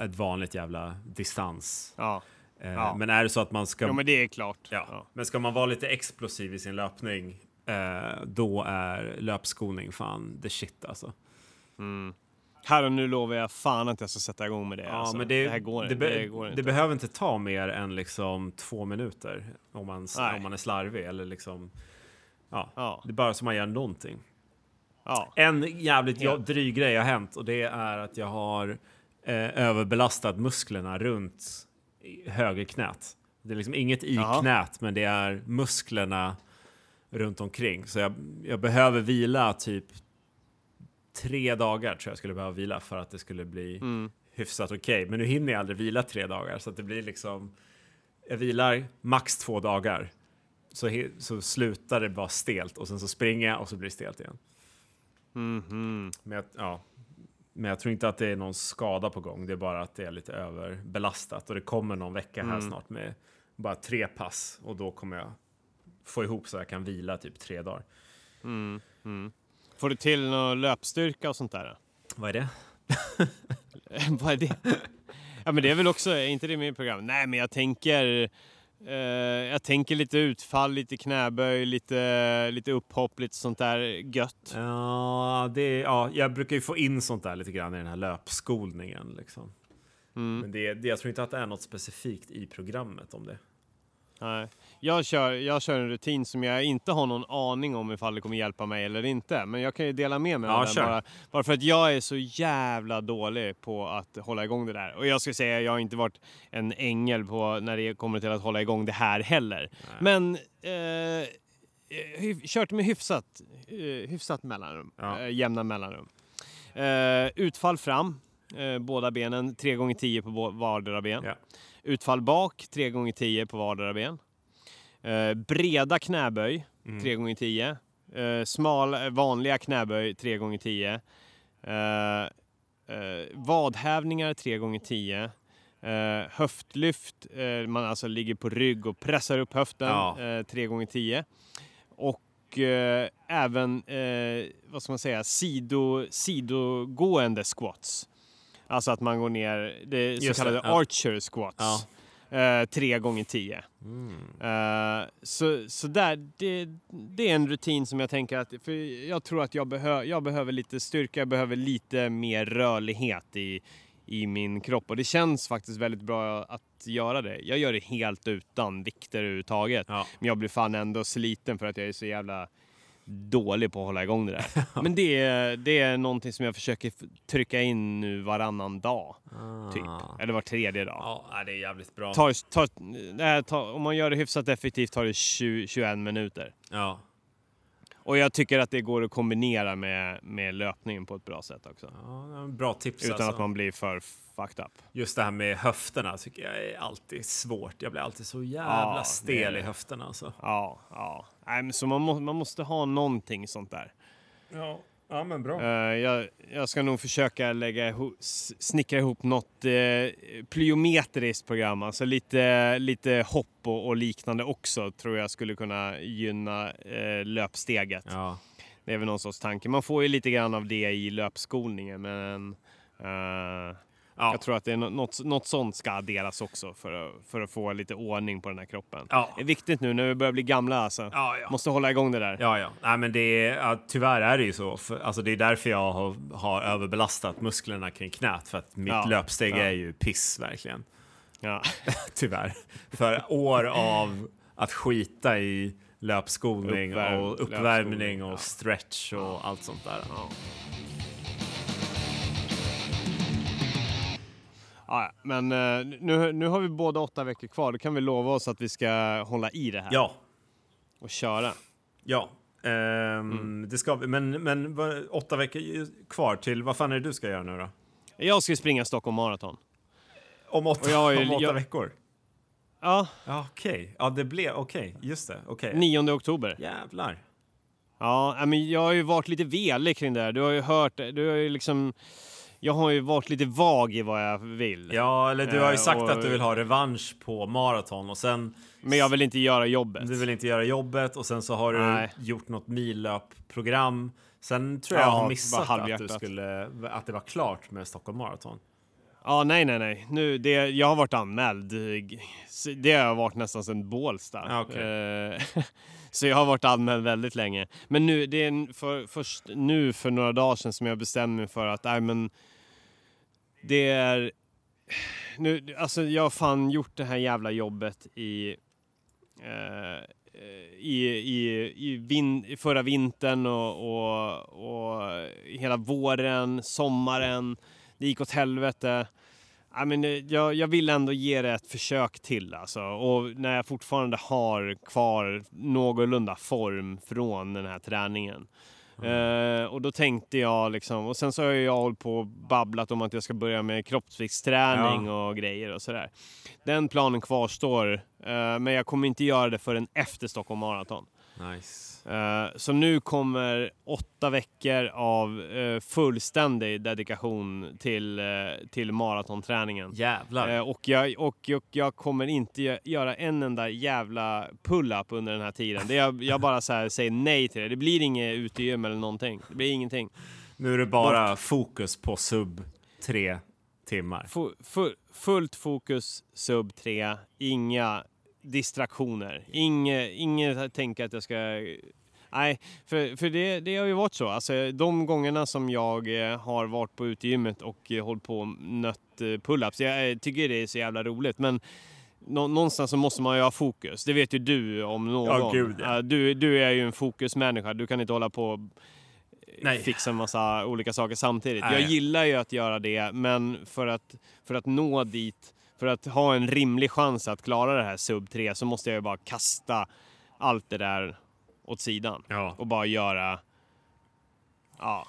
ett vanligt jävla distans. Ja. Eh, Ja. Men är det så att man ska... ja, men det är klart. ja. Men ska man vara lite explosiv i sin löpning, eh, då är löpskolning fan the shit alltså. Mm. Här och nu lovar jag fan att jag ska sätta igång med det. Ja, alltså. men det, det går, det, det, be, det går det inte. behöver inte ta mer än liksom två minuter om man, Nej. om man är slarvig eller liksom. Ja, Ja. det är bara så man gör någonting. Ja. En jävligt Ja. dryg grej har hänt och det är att jag har eh, överbelastat musklerna runt i högerknät. Det är liksom inget i Jaha. knät, men det är musklerna runt omkring. Så jag, jag behöver vila typ tre dagar tror jag skulle behöva vila för att det skulle bli Mm. hyfsat okej. Men nu hinner jag aldrig vila tre dagar så att det blir liksom. Jag vilar max två dagar så, så slutar det bara stelt och sen så springer jag och så blir det stelt igen. Mhm. Men jag, ja, men jag tror inte att det är någon skada på gång. Det är bara att det är lite överbelastat och det kommer någon vecka här Mm. snart med bara tre pass och då kommer jag få ihop så jag kan vila typ tre dagar. Mm. Mm. Får du till någon löpstyrka och sånt där? Vad är det? Vad är det? Ja, men det är väl också, är inte det med i programmet? Nej, men jag tänker, eh, jag tänker lite utfall, lite knäböj, lite, lite upphopp, lite sånt där gött. Ja, det ja, jag brukar ju få in sånt där lite grann i den här löpskolningen. Liksom. Mm. Men det, det, jag tror inte att det är något specifikt i programmet om det. Nej. Jag kör, jag kör en rutin som jag inte har någon aning om ifall det kommer hjälpa mig eller inte. Men jag kan ju dela med mig Ja, av den kör. bara, bara för att jag är så jävla dålig på att hålla igång det där. Och jag ska säga, jag har inte varit en ängel på när det kommer till att hålla igång det här heller. Men eh, hy- kört med hyfsat, eh, hyfsat mellanrum, Ja. eh, jämna mellanrum. Eh, utfall fram, eh, båda benen, 3 gånger 10 på vardera ben. Ja. Utfall bak, 3 gånger 10 på vardera ben. Eh, breda knäböj, Mm. 3 gånger 10 eh, Smal, eh, vanliga knäböj, 3 gånger 10 eh, eh, Vadhävningar, 3 gånger 10 eh, Höftlyft, man alltså ligger på rygg och pressar upp höften, Ja. eh, 3 gånger 10 Och eh, även, eh, vad ska man säga, sido, sidogående squats. Alltså att man går ner, det så Just det, kallade ja. archer squats. Ja. Eh, tre gånger tio. Mm. Eh, så så där, det, det är en rutin som jag tänker att, för jag tror att jag, behö, jag behöver lite styrka, jag behöver lite mer rörlighet i, i min kropp och det känns faktiskt väldigt bra att göra det. Jag gör det helt utan vikter överhuvudtaget. Ja. Men jag blir fan ändå sliten för att jag är så jävla dålig på att hålla igång det där. Men det är, det är någonting som jag försöker trycka in nu varannan dag, typ. Ah. Eller var tredje dag. Ja, det är jävligt bra. Tar, tar, nej, tar, om man gör det hyfsat effektivt tar det 20, 21 minuter. Ja. Och jag tycker att det går att kombinera med, med löpningen på ett bra sätt också. Ja, bra tips Utan alltså. att man blir för fucked up. Just det här med höfterna tycker jag är alltid svårt. Jag blir alltid så jävla Ja, stel i höfterna alltså. Ja, ja. Nej, men så man, må, man måste ha någonting sånt där. Ja, ja men bra. Eh, jag, jag ska nog försöka lägga ihop, snickra ihop något uh, plyometriskt program, alltså lite, lite hopp och, och liknande också tror jag skulle kunna gynna eh, löpsteget. Ja. Det är väl någon sorts tanke. Man får ju lite grann av det i löpskolningen men eh, Ja. jag tror att det är nå- något, något sånt ska adderas också för att, för att få lite ordning på den här kroppen. Ja. Det är viktigt nu när vi börjar bli gamla alltså. Ja. Måste hålla igång det där. Ja, ja. Nej, men det är, tyvärr är det ju så. För, alltså, det är därför jag har, har överbelastat musklerna kring knät. För att mitt löpsteg är ju piss, verkligen. Ja. Tyvärr. för år av att skita i löpskolning Uppvärm- och uppvärmning löpskolning, och stretch och allt sånt där. Ja. Men eh, nu, nu har vi båda åtta veckor kvar. Då kan vi lova oss att vi ska hålla i det här Ja, och köra. ja. Ehm, Mm. Det ska vi. Men, men åtta veckor kvar till vad fan är det du ska göra nu då? Jag ska springa Stockholm Marathon. Om åtta, ju- om åtta jag- veckor? Ja, Ja, okej. Ja, det blev okej. Just det. Okej. 9 oktober. Jävlar. Ja, men jag har ju varit lite velig kring det här. Du har ju hört, du har ju liksom... Jag har ju varit lite vag i vad jag vill. Ja, eller du har ju Eh, sagt och- att du vill ha revansch på maraton och sen Men jag vill inte göra jobbet. du vill inte göra jobbet och sen så har du Nej. gjort något millöpprogram. Sen tror jag Ja, jag har missat att, du skulle, att det var klart med Stockholm Marathon. Ja, nej, nej, nej. Nu, det, jag har varit anmäld. Det har varit nästan sedan Bålsta. Ja, okej. Eh, Så jag har varit anmäld väldigt länge. Men nu, det är för, först nu för några dagar sedan som jag bestämde mig för att, nej men, det är... Nu, alltså jag har fan gjort det här jävla jobbet i... Eh, i, i, i, vin, i förra vintern och, och, och hela våren, sommaren. Det gick åt helvete. I mean, jag, jag vill ändå ge det ett försök till alltså. Och när jag fortfarande har kvar någorlunda form från den här träningen. Eh, och då tänkte jag liksom, och sen så har jag hållit på och babblat om att jag ska börja med kroppsviktsträning och grejer och sådär. Den planen kvarstår, eh, men jag kommer inte göra det förrän efter Stockholm Marathon. Nice. Eh, Så nu kommer åtta veckor av eh, fullständig dedikation till, eh, till maratonträningen. Jävlar. Och jag, och, och jag kommer inte gö- göra en enda jävla pull-up under den här tiden. Det jag, jag bara så här säger nej till det. Det blir inget utegym eller någonting. Det blir ingenting. nu är det bara fokus på sub tre timmar. Fu, fu, fullt fokus, sub 3. Inga distraktioner. Inge, inget tänka att jag ska... Nej, för, för det, det har ju varit så. Alltså, de gångerna som jag eh, har varit på utegymmet och eh, hållit på och nött eh, pull-ups. Jag tycker det är så jävla roligt. Men nå, någonstans så måste man ju ha fokus. Det vet ju du om någon. Ja, gud, ja. Du, du är ju en fokusmänniska. Du kan inte hålla på och Nej. fixa en massa olika saker samtidigt. Nej. Jag gillar ju att göra det, men för att, för att nå dit, för att ha en rimlig chans att klara det här sub 3 så måste jag ju bara kasta allt det där åt sidan Ja. och bara göra ja,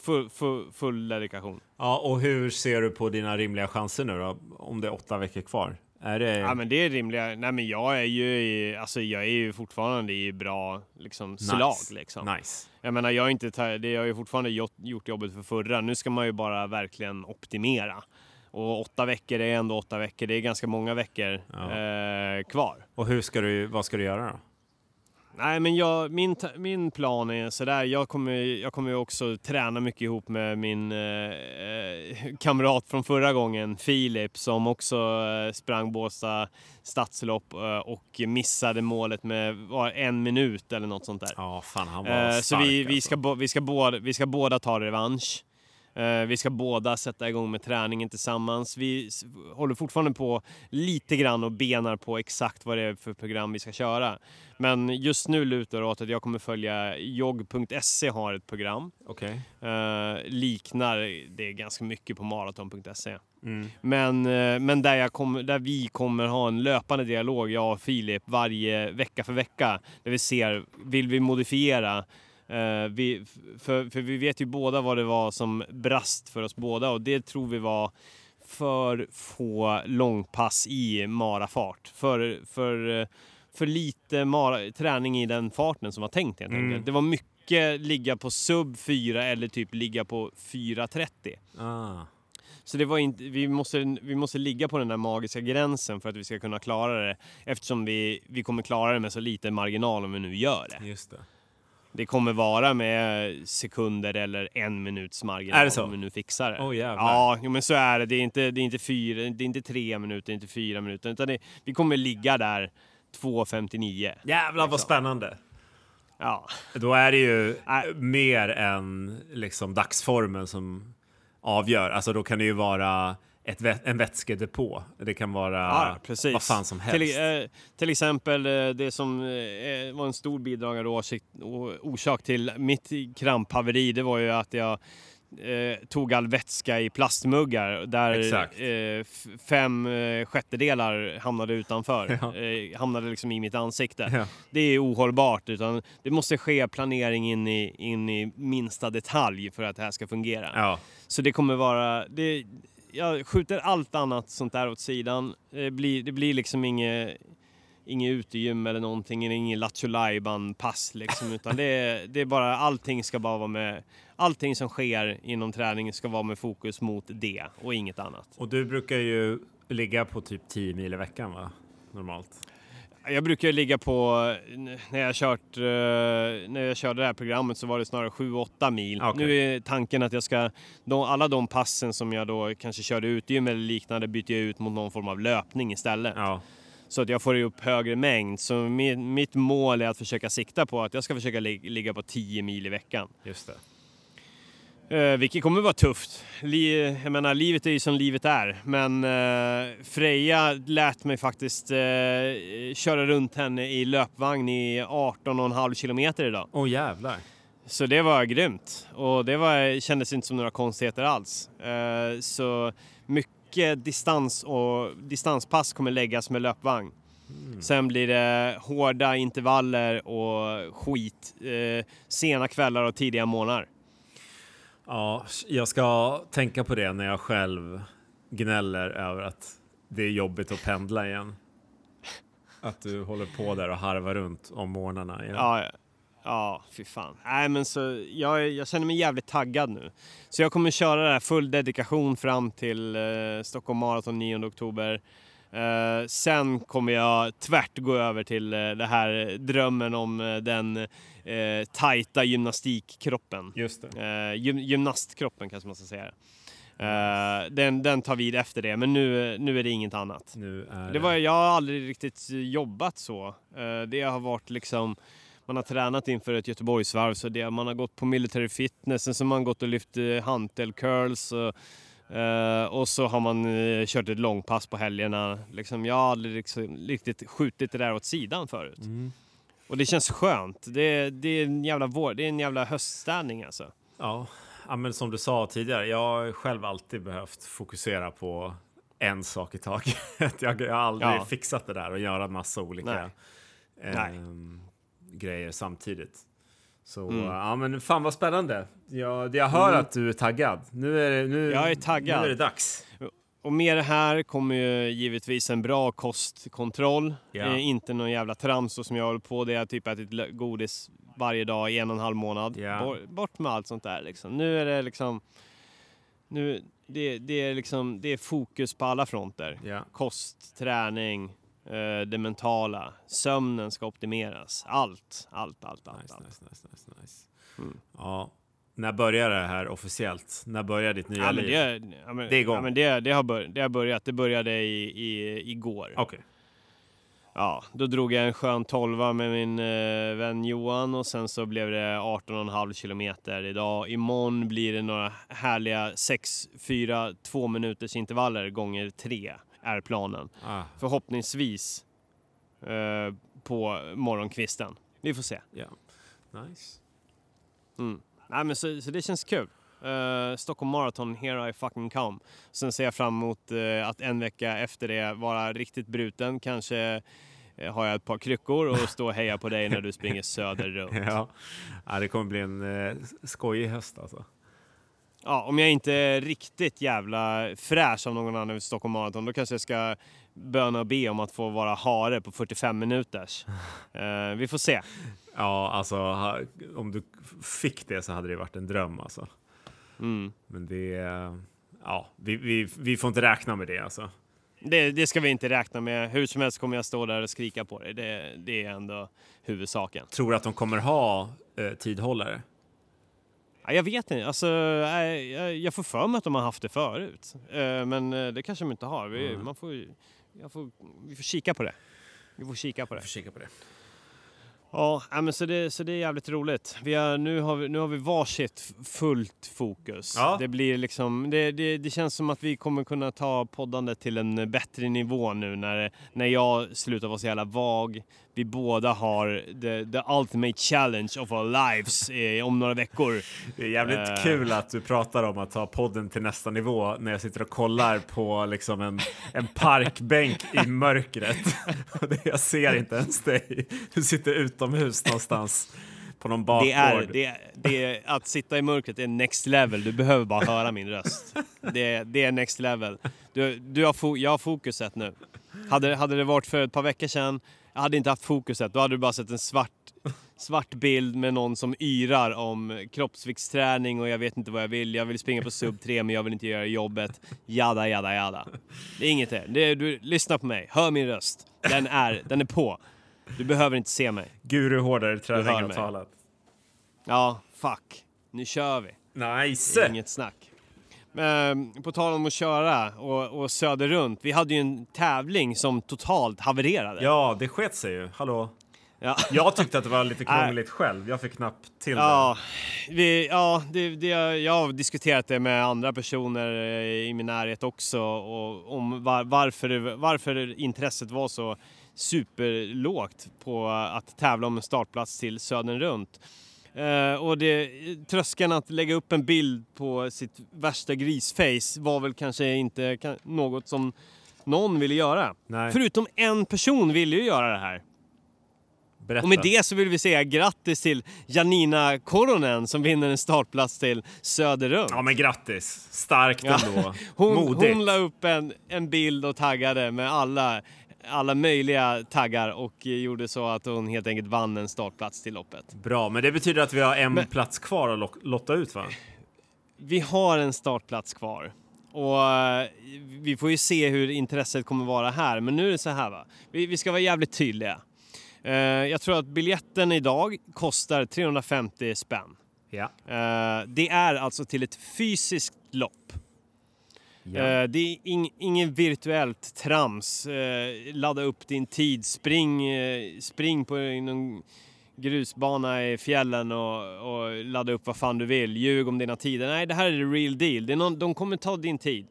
full, full, full dedikation. ja, och hur ser du på dina rimliga chanser nu då? Om det är åtta veckor kvar? Är det... Ja men det är rimliga. Nej men jag är ju, i, alltså jag är ju fortfarande i bra liksom slag liksom. Nice. Jag menar jag har inte, det jag har ju fortfarande gjort, gjort jobbet för förra. Nu ska man ju bara verkligen optimera. Och åtta veckor är ändå åtta veckor. Det är ganska många veckor Ja. eh, kvar. Och hur ska du, vad ska du göra då? Nej men jag, min, min plan är sådär. Jag kommer, jag kommer också träna mycket ihop med min eh, eh, kamrat från förra gången, Filip, som också eh, sprang Båstad stadslopp eh, och missade målet med var, en minut eller något sånt där. Ja, fan han var Eh, stark så vi, vi, alltså. ska, vi, ska båda, vi ska båda ta revansch. Eh, vi ska båda sätta igång med träningen tillsammans. Vi håller fortfarande på lite grann och benar på exakt vad det är för program vi ska köra. Men just nu lutar det åt att jag kommer följa jogg.se har ett program. Okej. Eh, liknar det ganska mycket på maraton.se. Mm. Men, eh, men där, jag kommer, där vi kommer ha en löpande dialog, jag och Filip, varje vecka för vecka. Där vi ser, vill vi modifiera? Eh, vi, för, för vi vet ju båda vad det var som brast för oss båda och det tror vi var för få långpass i marafart. För, för, för lite mara, träning i den farten som var tänkt helt Mm. enkelt. Det var mycket ligga på sub 4 eller typ ligga på 4.30. Ah. Så det var inte, vi, måste, vi måste ligga på den där magiska gränsen för att vi ska kunna klara det. Eftersom vi, vi kommer klara det med så lite marginal om vi nu gör det. Just det. Det kommer vara med sekunder eller en minuts marginal Är det så? om vi nu fixar det. Åh jävlar. Ja, men så är det. Det är inte, det är inte, fyra, det är inte tre minuter, inte fyra minuter. Utan det, vi kommer ligga där 2.59. Jävlar vad Liksom. spännande. Ja. Då är det ju Nej. mer än liksom dagsformen som avgör. Alltså då kan det ju vara ett vä- en vätskedepå. Det kan vara Ja, precis. vad fan som helst. Till, eh, till exempel eh, det som eh, var en stor bidragande åsikt, orsak till mitt kramphaveri, det var ju att jag eh, tog all vätska i plastmuggar där eh, fem eh, sjättedelar hamnade utanför. Ja. Hamnade liksom i mitt ansikte. Ja. Det är ohållbart, utan det måste ske planering in i, in i minsta detalj för att det här ska fungera. Så det kommer vara... Det, jag skjuter allt annat sånt där åt sidan. Det blir, det blir liksom inget, inget utegym eller någonting, inget Lattjo pass liksom, utan det är, det är bara allting ska bara vara med... Allting som sker inom träningen ska vara med fokus mot det och inget annat. Och du brukar ju ligga på typ 10 mil i veckan va? Normalt. Jag brukar ligga på, när jag, kört, eh, när jag körde det här programmet så var det snarare 7-8 mil. Okej. Nu är tanken att jag ska, de, alla de passen som jag då kanske körde utegym eller liknande byter jag ut mot någon form av löpning istället. Ja. Så att jag får upp högre mängd. Så mi- mitt mål är att försöka sikta på att jag ska försöka lig- ligga på 10 mil i veckan. Just det. Eh, vilket kommer vara tufft. Li- jag menar, livet är ju som livet är. Men eh, Freja lät mig faktiskt eh, köra runt henne i löpvagn i 18,5 kilometer idag. Åh jävlar. Så det var grymt. Och det var, kändes inte som några konstigheter alls. Eh, så mycket distans och distanspass kommer läggas med löpvagn. Sen blir det hårda intervaller och skit. Eh, sena kvällar och tidiga morgnar. Ja, jag ska tänka på det när jag själv gnäller över att det är jobbigt att pendla igen. Att du håller på där och harvar runt om morgnarna igen. Ja, ja. ja fy fan. Nej, men så, jag, jag känner mig jävligt taggad nu. Så jag kommer köra det här full dedikation fram till eh, Stockholm Marathon 9 oktober. Eh, sen kommer jag tvärt gå över till eh, det här drömmen om eh, den eh, tajta gymnastikkroppen. Just det. Gym, gymnastkroppen kanske man ska säga. Eh, den, den tar vid efter det, men nu, nu är det inget annat. Är Det var, jag har aldrig riktigt jobbat så. Det har varit liksom, man har tränat inför ett Göteborgsvarv, så det, man har gått på military fitness, sen så har man gått och lyft eh, hantel curls och Eh, och så har man eh, kört ett långpass på helgerna. Liksom, jag har aldrig liksom, riktigt skjutit det där åt sidan förut. Mm. Och det känns skönt. Det, det är en jävla vår, det är en jävla höststädning alltså. Ja. ja, men som du sa tidigare, jag har själv alltid behövt fokusera på en sak i taget. jag, jag har aldrig Ja. fixat det där och göra massa olika ehm, grejer samtidigt. Så Mm. ja, men fan vad spännande. Jag, jag hör Mm. att du är taggad. Nu är det, nu, Jag är taggad. Nu är det dags. Och med det här kommer ju givetvis en bra kostkontroll. Eh, inte någon jävla trams som jag håller på. Det är typ ätit godis varje dag i en och en halv månad. Ja. Bort, med allt sånt där liksom. Nu är det liksom... Nu, det, det, är liksom, det är fokus på alla fronter. Ja. Kost, träning, det mentala. Sömnen ska optimeras. Allt, allt, allt, allt. Nice, allt. nice, nice, nice, nice. Mm. Ja. När börjar det här officiellt? När börjar ditt nya Ja, liv? det, ja, men, Det är igång. Ja, men det, det, har bör, det har börjat. Det började i, i, igår. Okej. Ja, då drog jag en skön tolva med min eh, vän Johan och sen så blev det 18,5 kilometer idag. Imorgon blir det några härliga 6, 4, 2 minuters intervaller gånger 3 är planen. Ah, Förhoppningsvis eh, på morgonkvisten. Vi får se. ja. Nice. Mm. Nej, men så, så det känns kul. Uh, Stockholm Marathon, here I fucking come. Sen ser jag fram emot eh, att en vecka efter det vara riktigt bruten. Kanske eh, har jag ett par kryckor och stå och heja på dig när du springer söder runt. Ja. ja, det kommer bli en eh, skojig höst alltså. Ja, om jag inte är riktigt jävla fräsch av någon annan vid Stockholm Marathon, då kanske jag ska böna och be om att få vara hare på 45 minuters. Eh, vi får se. Ja, alltså om du fick det så hade det varit en dröm alltså. Mm. Men det, ja, vi, vi, vi får inte räkna med det alltså. Det, det ska vi inte räkna med. Hur som helst kommer jag stå där och skrika på dig. Det, det är ändå huvudsaken. Tror du att de kommer ha eh, tidhållare? Ja, jag vet inte. Alltså, jag, får för mig att de har haft det förut. Eh, Men eh, det kanske de inte har. Vi, Mm. man får, får, vi får kika på det. Vi får kika på det. får kika på det. Ja, men så, det, så det är jävligt roligt. Vi har, nu, har vi, nu har vi varsitt fullt fokus. Ja. Det, blir liksom, det, det, det känns som att vi kommer kunna ta poddandet till en bättre nivå nu när, när jag slutar vara så jävla vag. Vi båda har the, the ultimate challenge of our lives eh, om några veckor. Det är jävligt Eh. kul att du pratar om att ta podden till nästa nivå när jag sitter och kollar på liksom en, en parkbänk i mörkret. Jag ser inte ens dig. Du sitter utomhus någonstans på någon bakgård. Det är, det, är- det är, att sitta i mörkret är next level. Du behöver bara höra min röst. Det, det är next level. Du, du har fo, jag har fokuset nu. Hade, hade det varit för ett par veckor sedan, jag hade inte haft fokuset. Då hade du bara sett en svart, svart bild med någon som yrar om kroppsviktsträning och jag vet inte vad jag vill. Jag vill springa på sub 3 men jag vill inte göra jobbet. Jada, jada, jada. Det är inget det. det är, du, lyssna på mig, hör min röst. Den är, den är på. Du behöver inte se mig. Guru hårdare träning har talat. Ja, fuck. Nu kör vi. Nice! Inget snack. Men, på tal om att köra och, och söder runt. Vi hade ju en tävling som totalt havererade. Ja, det sket sig ju. Hallå? Ja. Jag tyckte att det var lite krångligt själv. Jag fick knappt till Ja, vi, ja det, det, jag har diskuterat det med andra personer eh, i min närhet också. Och, om var, varför, det- varför intresset var så superlågt på att tävla om en startplats till Södern runt. Eh, och det, tröskeln att lägga upp en bild på sitt värsta grisface var väl kanske inte kan, något som någon ville göra. Nej. Förutom en person ville ju göra det här. Berätta. Och med det så vill vi säga grattis till Janina Koronen som vinner en startplats till Söderrum. Ja, men grattis. Starkt Ja. ändå. Hon, Modigt. hon la upp en, en bild och taggade med alla, alla möjliga taggar och gjorde så att hon helt enkelt vann en startplats till loppet. Bra, men det betyder att vi har en Men- plats kvar att lotta ut va? Vi har en startplats kvar. Och eh, vi får ju se hur intresset kommer vara här. Men nu är det så här va. Vi, vi ska vara jävligt tydliga. Eh, jag tror att biljetten idag kostar 350 spänn. Ja. Eh, det är alltså till ett fysiskt lopp. Ja. Eh, det är ing, ingen virtuellt trams. Eh, ladda upp din tid, spring, eh, spring på någon grusbana i fjällen och, och ladda upp vad fan du vill. Ljug om dina tider. Nej, det här är the real deal. Det är någon, de kommer ta din tid.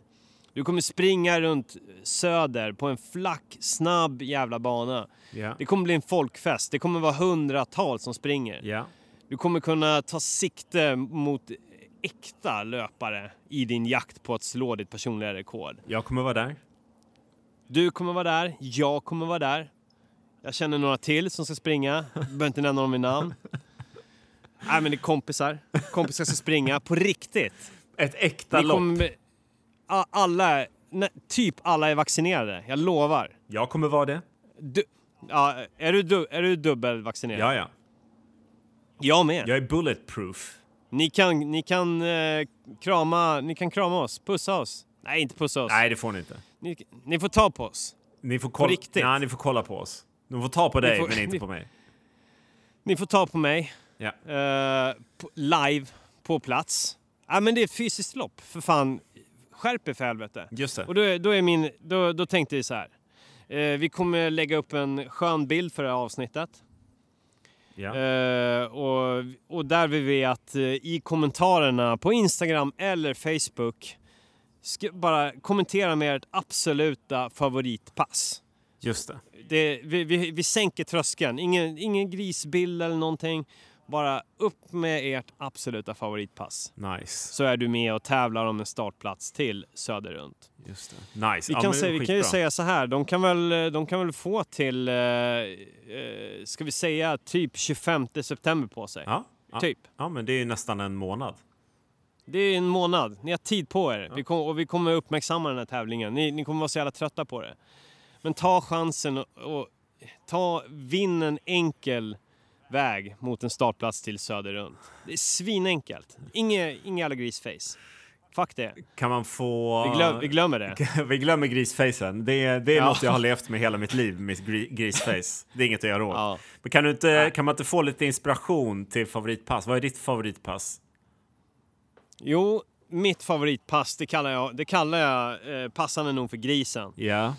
Du kommer springa runt söder på en flack, snabb jävla bana. Ja. Det kommer bli en folkfest. Det kommer vara hundratals som springer. Ja. Du kommer kunna ta sikte mot äkta löpare i din jakt på att slå ditt personliga rekord. Jag kommer vara där. Du kommer vara där, jag kommer vara där. Jag känner några till som ska springa. Behöver inte nämna dem vid namn. Nej men det är kompisar. Kompisar ska springa på riktigt. Ett äkta Ni lopp. kommer, alla, nej, typ alla är vaccinerade. Jag lovar. Jag kommer vara det. Du, ja, är, du, du, är du dubbelvaccinerad? Ja, ja. Jag med. Jag är bulletproof. Ni kan, ni kan eh, krama, ni kan krama oss, pussa oss. Nej, inte pussa oss. Nej, det får ni inte. Ni, ni får ta på oss. Ni får, kolla, riktigt? Nej, ni får kolla på oss. De får ta på dig, får- men inte ni- på mig. Ni får ta på mig. Ja. Eh, på, live, på plats. Ja, men det är ett fysiskt lopp, för fan. Skärp er för helvete. Just det. Och då, är- då, är min, då, då tänkte vi så här. Eh, vi kommer lägga upp en skön bild för det här avsnittet. Ja. Eh, och, och där vill vi att eh, i kommentarerna på Instagram eller Facebook bara kommentera med ert absoluta favoritpass. Just det. Det, vi, vi, vi sänker tröskeln, ingen, ingen grisbild eller någonting. Bara upp med ert absoluta favoritpass. Nice. Så är du med och tävlar om en startplats till Söder runt. Just det. Nice. Vi, Ja, kan, men säga, vi kan ju säga så här, de kan väl, de kan väl få till, eh, eh, ska vi säga typ 25 september på sig. Ja. Ja. Typ. ja, men det är ju nästan en månad. Det är en månad, ni har tid på er. Vi kom, och vi kommer uppmärksamma den här tävlingen. Ni, ni kommer vara så jävla trötta på det. Men ta chansen och, och ta, vinn en enkel väg mot en startplats till Söder runt. Det är svinenkelt. Inge, inga jävla grisface. Fuck det. Kan man få... Vi, glöm, vi glömmer det. vi glömmer grisfacen. Det är, det är Ja. något jag har levt med hela mitt liv, mitt gri- grisface. Det är inget att göra åt. Ja. Men kan, du inte, kan man inte få lite inspiration till favoritpass? Vad är ditt favoritpass? Jo, mitt favoritpass, det kallar jag, det kallar jag eh, passande nog för grisen. Ja.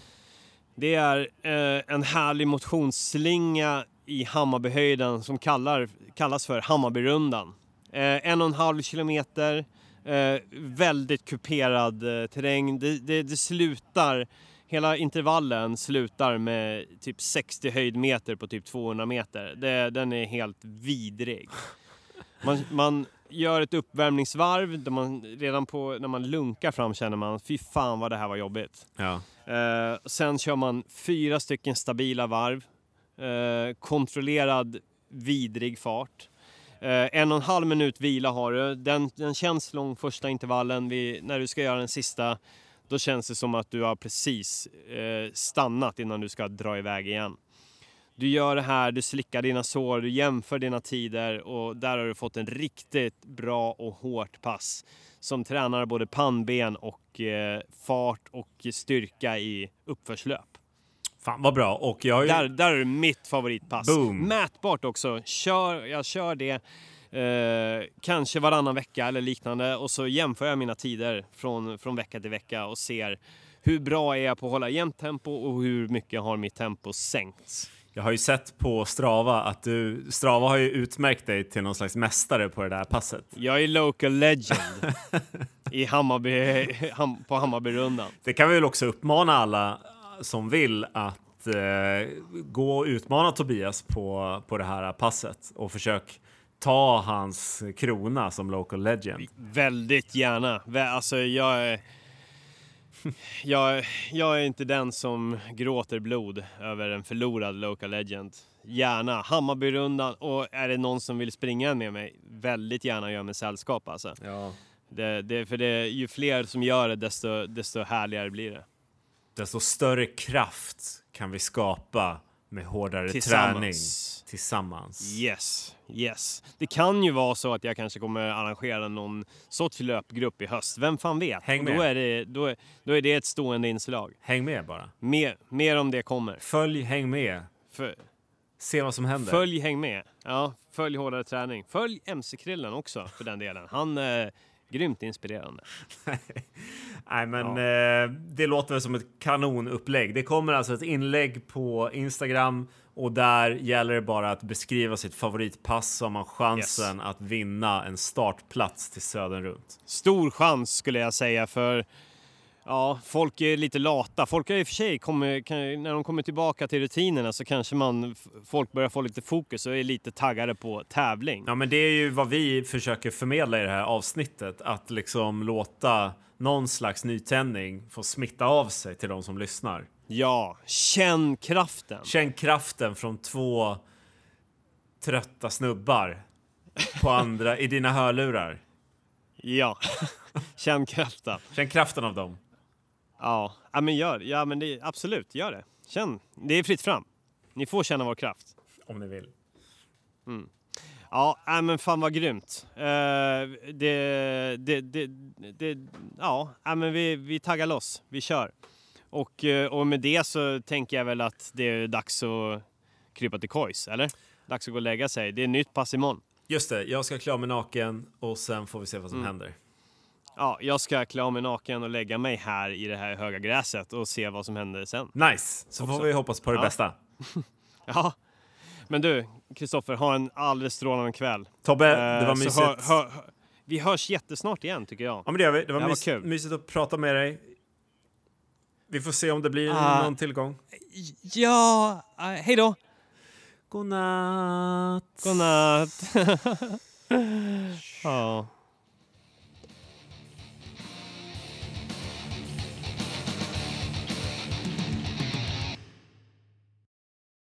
Det är eh, en härlig motionsslinga i Hammarbyhöjden som kallar, kallas för Hammarbyrundan. Eh, en och en halv kilometer, eh, väldigt kuperad eh, terräng. Det, det, det slutar, hela intervallen slutar med typ 60 höjdmeter på typ 200 meter. Det, den är helt vidrig. Man, man gör ett uppvärmningsvarv där man redan på, när man lunkar fram känner man fy fan vad det här var jobbigt. ja. Eh, sen kör man fyra stycken stabila varv. Eh, kontrollerad vidrig fart. Eh, en och en halv minut vila har du. Den, den känns lång första intervallen. Vid, när du ska göra den sista då känns det som att du har precis eh, stannat innan du ska dra iväg igen. Du gör det här, du slickar dina sår, du jämför dina tider och där har du fått en riktigt bra och hårt pass som tränar både pannben och eh, fart och styrka i uppförslöp. Fan vad bra. Och jag ju... Där, där är mitt favoritpass. Boom. Mätbart också. Kör, jag kör det eh, kanske varannan vecka eller liknande och så jämför jag mina tider från, från vecka till vecka och ser hur bra är jag på att hålla jämnt tempo och hur mycket har mitt tempo sänkts. Jag har ju sett på Strava att du... Strava har ju utmärkt dig till någon slags mästare på det där passet. Jag är local legend i Hammarby, ham, på Hammarbyrundan. Det kan vi väl också uppmana alla som vill att eh, gå och utmana Tobias på, på det här passet och försök ta hans krona som local legend. Väldigt gärna. Alltså jag är... Jag, jag är inte den som gråter blod över en förlorad local legend. Gärna. Hammarbyrundan och är det någon som vill springa med mig, väldigt gärna gör mig sällskap alltså. Ja. Det, det, för det, ju fler som gör det desto, desto härligare blir det. Desto större kraft kan vi skapa med hårdare Tillsammans. träning tillsammans. Yes, yes. Det kan ju vara så att jag kanske kommer arrangera någon sorts löpgrupp i höst. Vem fan vet? Häng Och Då med. är, det, då, är, då är det ett stående inslag. Häng med bara. Mer, mer om det kommer. Följ, häng med. För, Se vad som händer. följ, häng med. Ja, följ hårdare träning. Följ MC-krillen också för den delen. Han är grymt inspirerande. Nej, men eh, det låter väl som ett kanonupplägg. Det kommer alltså ett inlägg på Instagram Och där gäller det bara att beskriva sitt favoritpass så har man chansen att vinna en startplats till Södern runt. Stor chans skulle jag säga för Ja, folk är lite lata. Folk har i och för sig kommer, kan, när de kommer tillbaka till rutinerna så kanske man, folk börjar få lite fokus och är lite taggade på tävling. Ja, men det är ju vad vi försöker förmedla i det här avsnittet, att liksom låta någon slags nytändning få smitta av sig till de som lyssnar. Ja, känn kraften. Känn kraften från två trötta snubbar på andra i dina hörlurar. Ja, känn kraften. Känn kraften av dem. Ja, ja men gör ja, men det. Absolut, gör det. Känn. Det är fritt fram. Ni får känna vår kraft. Om ni vill. Mm. Ja, äh, men fan vad grymt. Uh, det, det, det, det, ja, äh, men vi, vi taggar loss. Vi kör. Och, uh, och med det så tänker jag väl att det är dags att krypa till kojs, eller? Dags att gå och lägga sig. Det är nytt pass imorgon. Just det, jag ska klä mig naken och sen får vi se vad som Mm. händer. Ja, jag ska klä av mig naken och lägga mig här i det här höga gräset och se vad som händer sen. Nice! Så får Också. vi hoppas på det Ja. bästa. Ja, men du, Kristoffer, ha en alldeles strålande kväll. Tobbe, det Eh, var så mysigt. hör- hör- hör- vi hörs jättesnart igen, tycker jag. Ja, men det gör vi. Det var, Det var mys- kul. mysigt att prata med dig. Vi får se om det blir Ah. någon tillgång. Ja, äh, hej då! God natt! God natt! ja.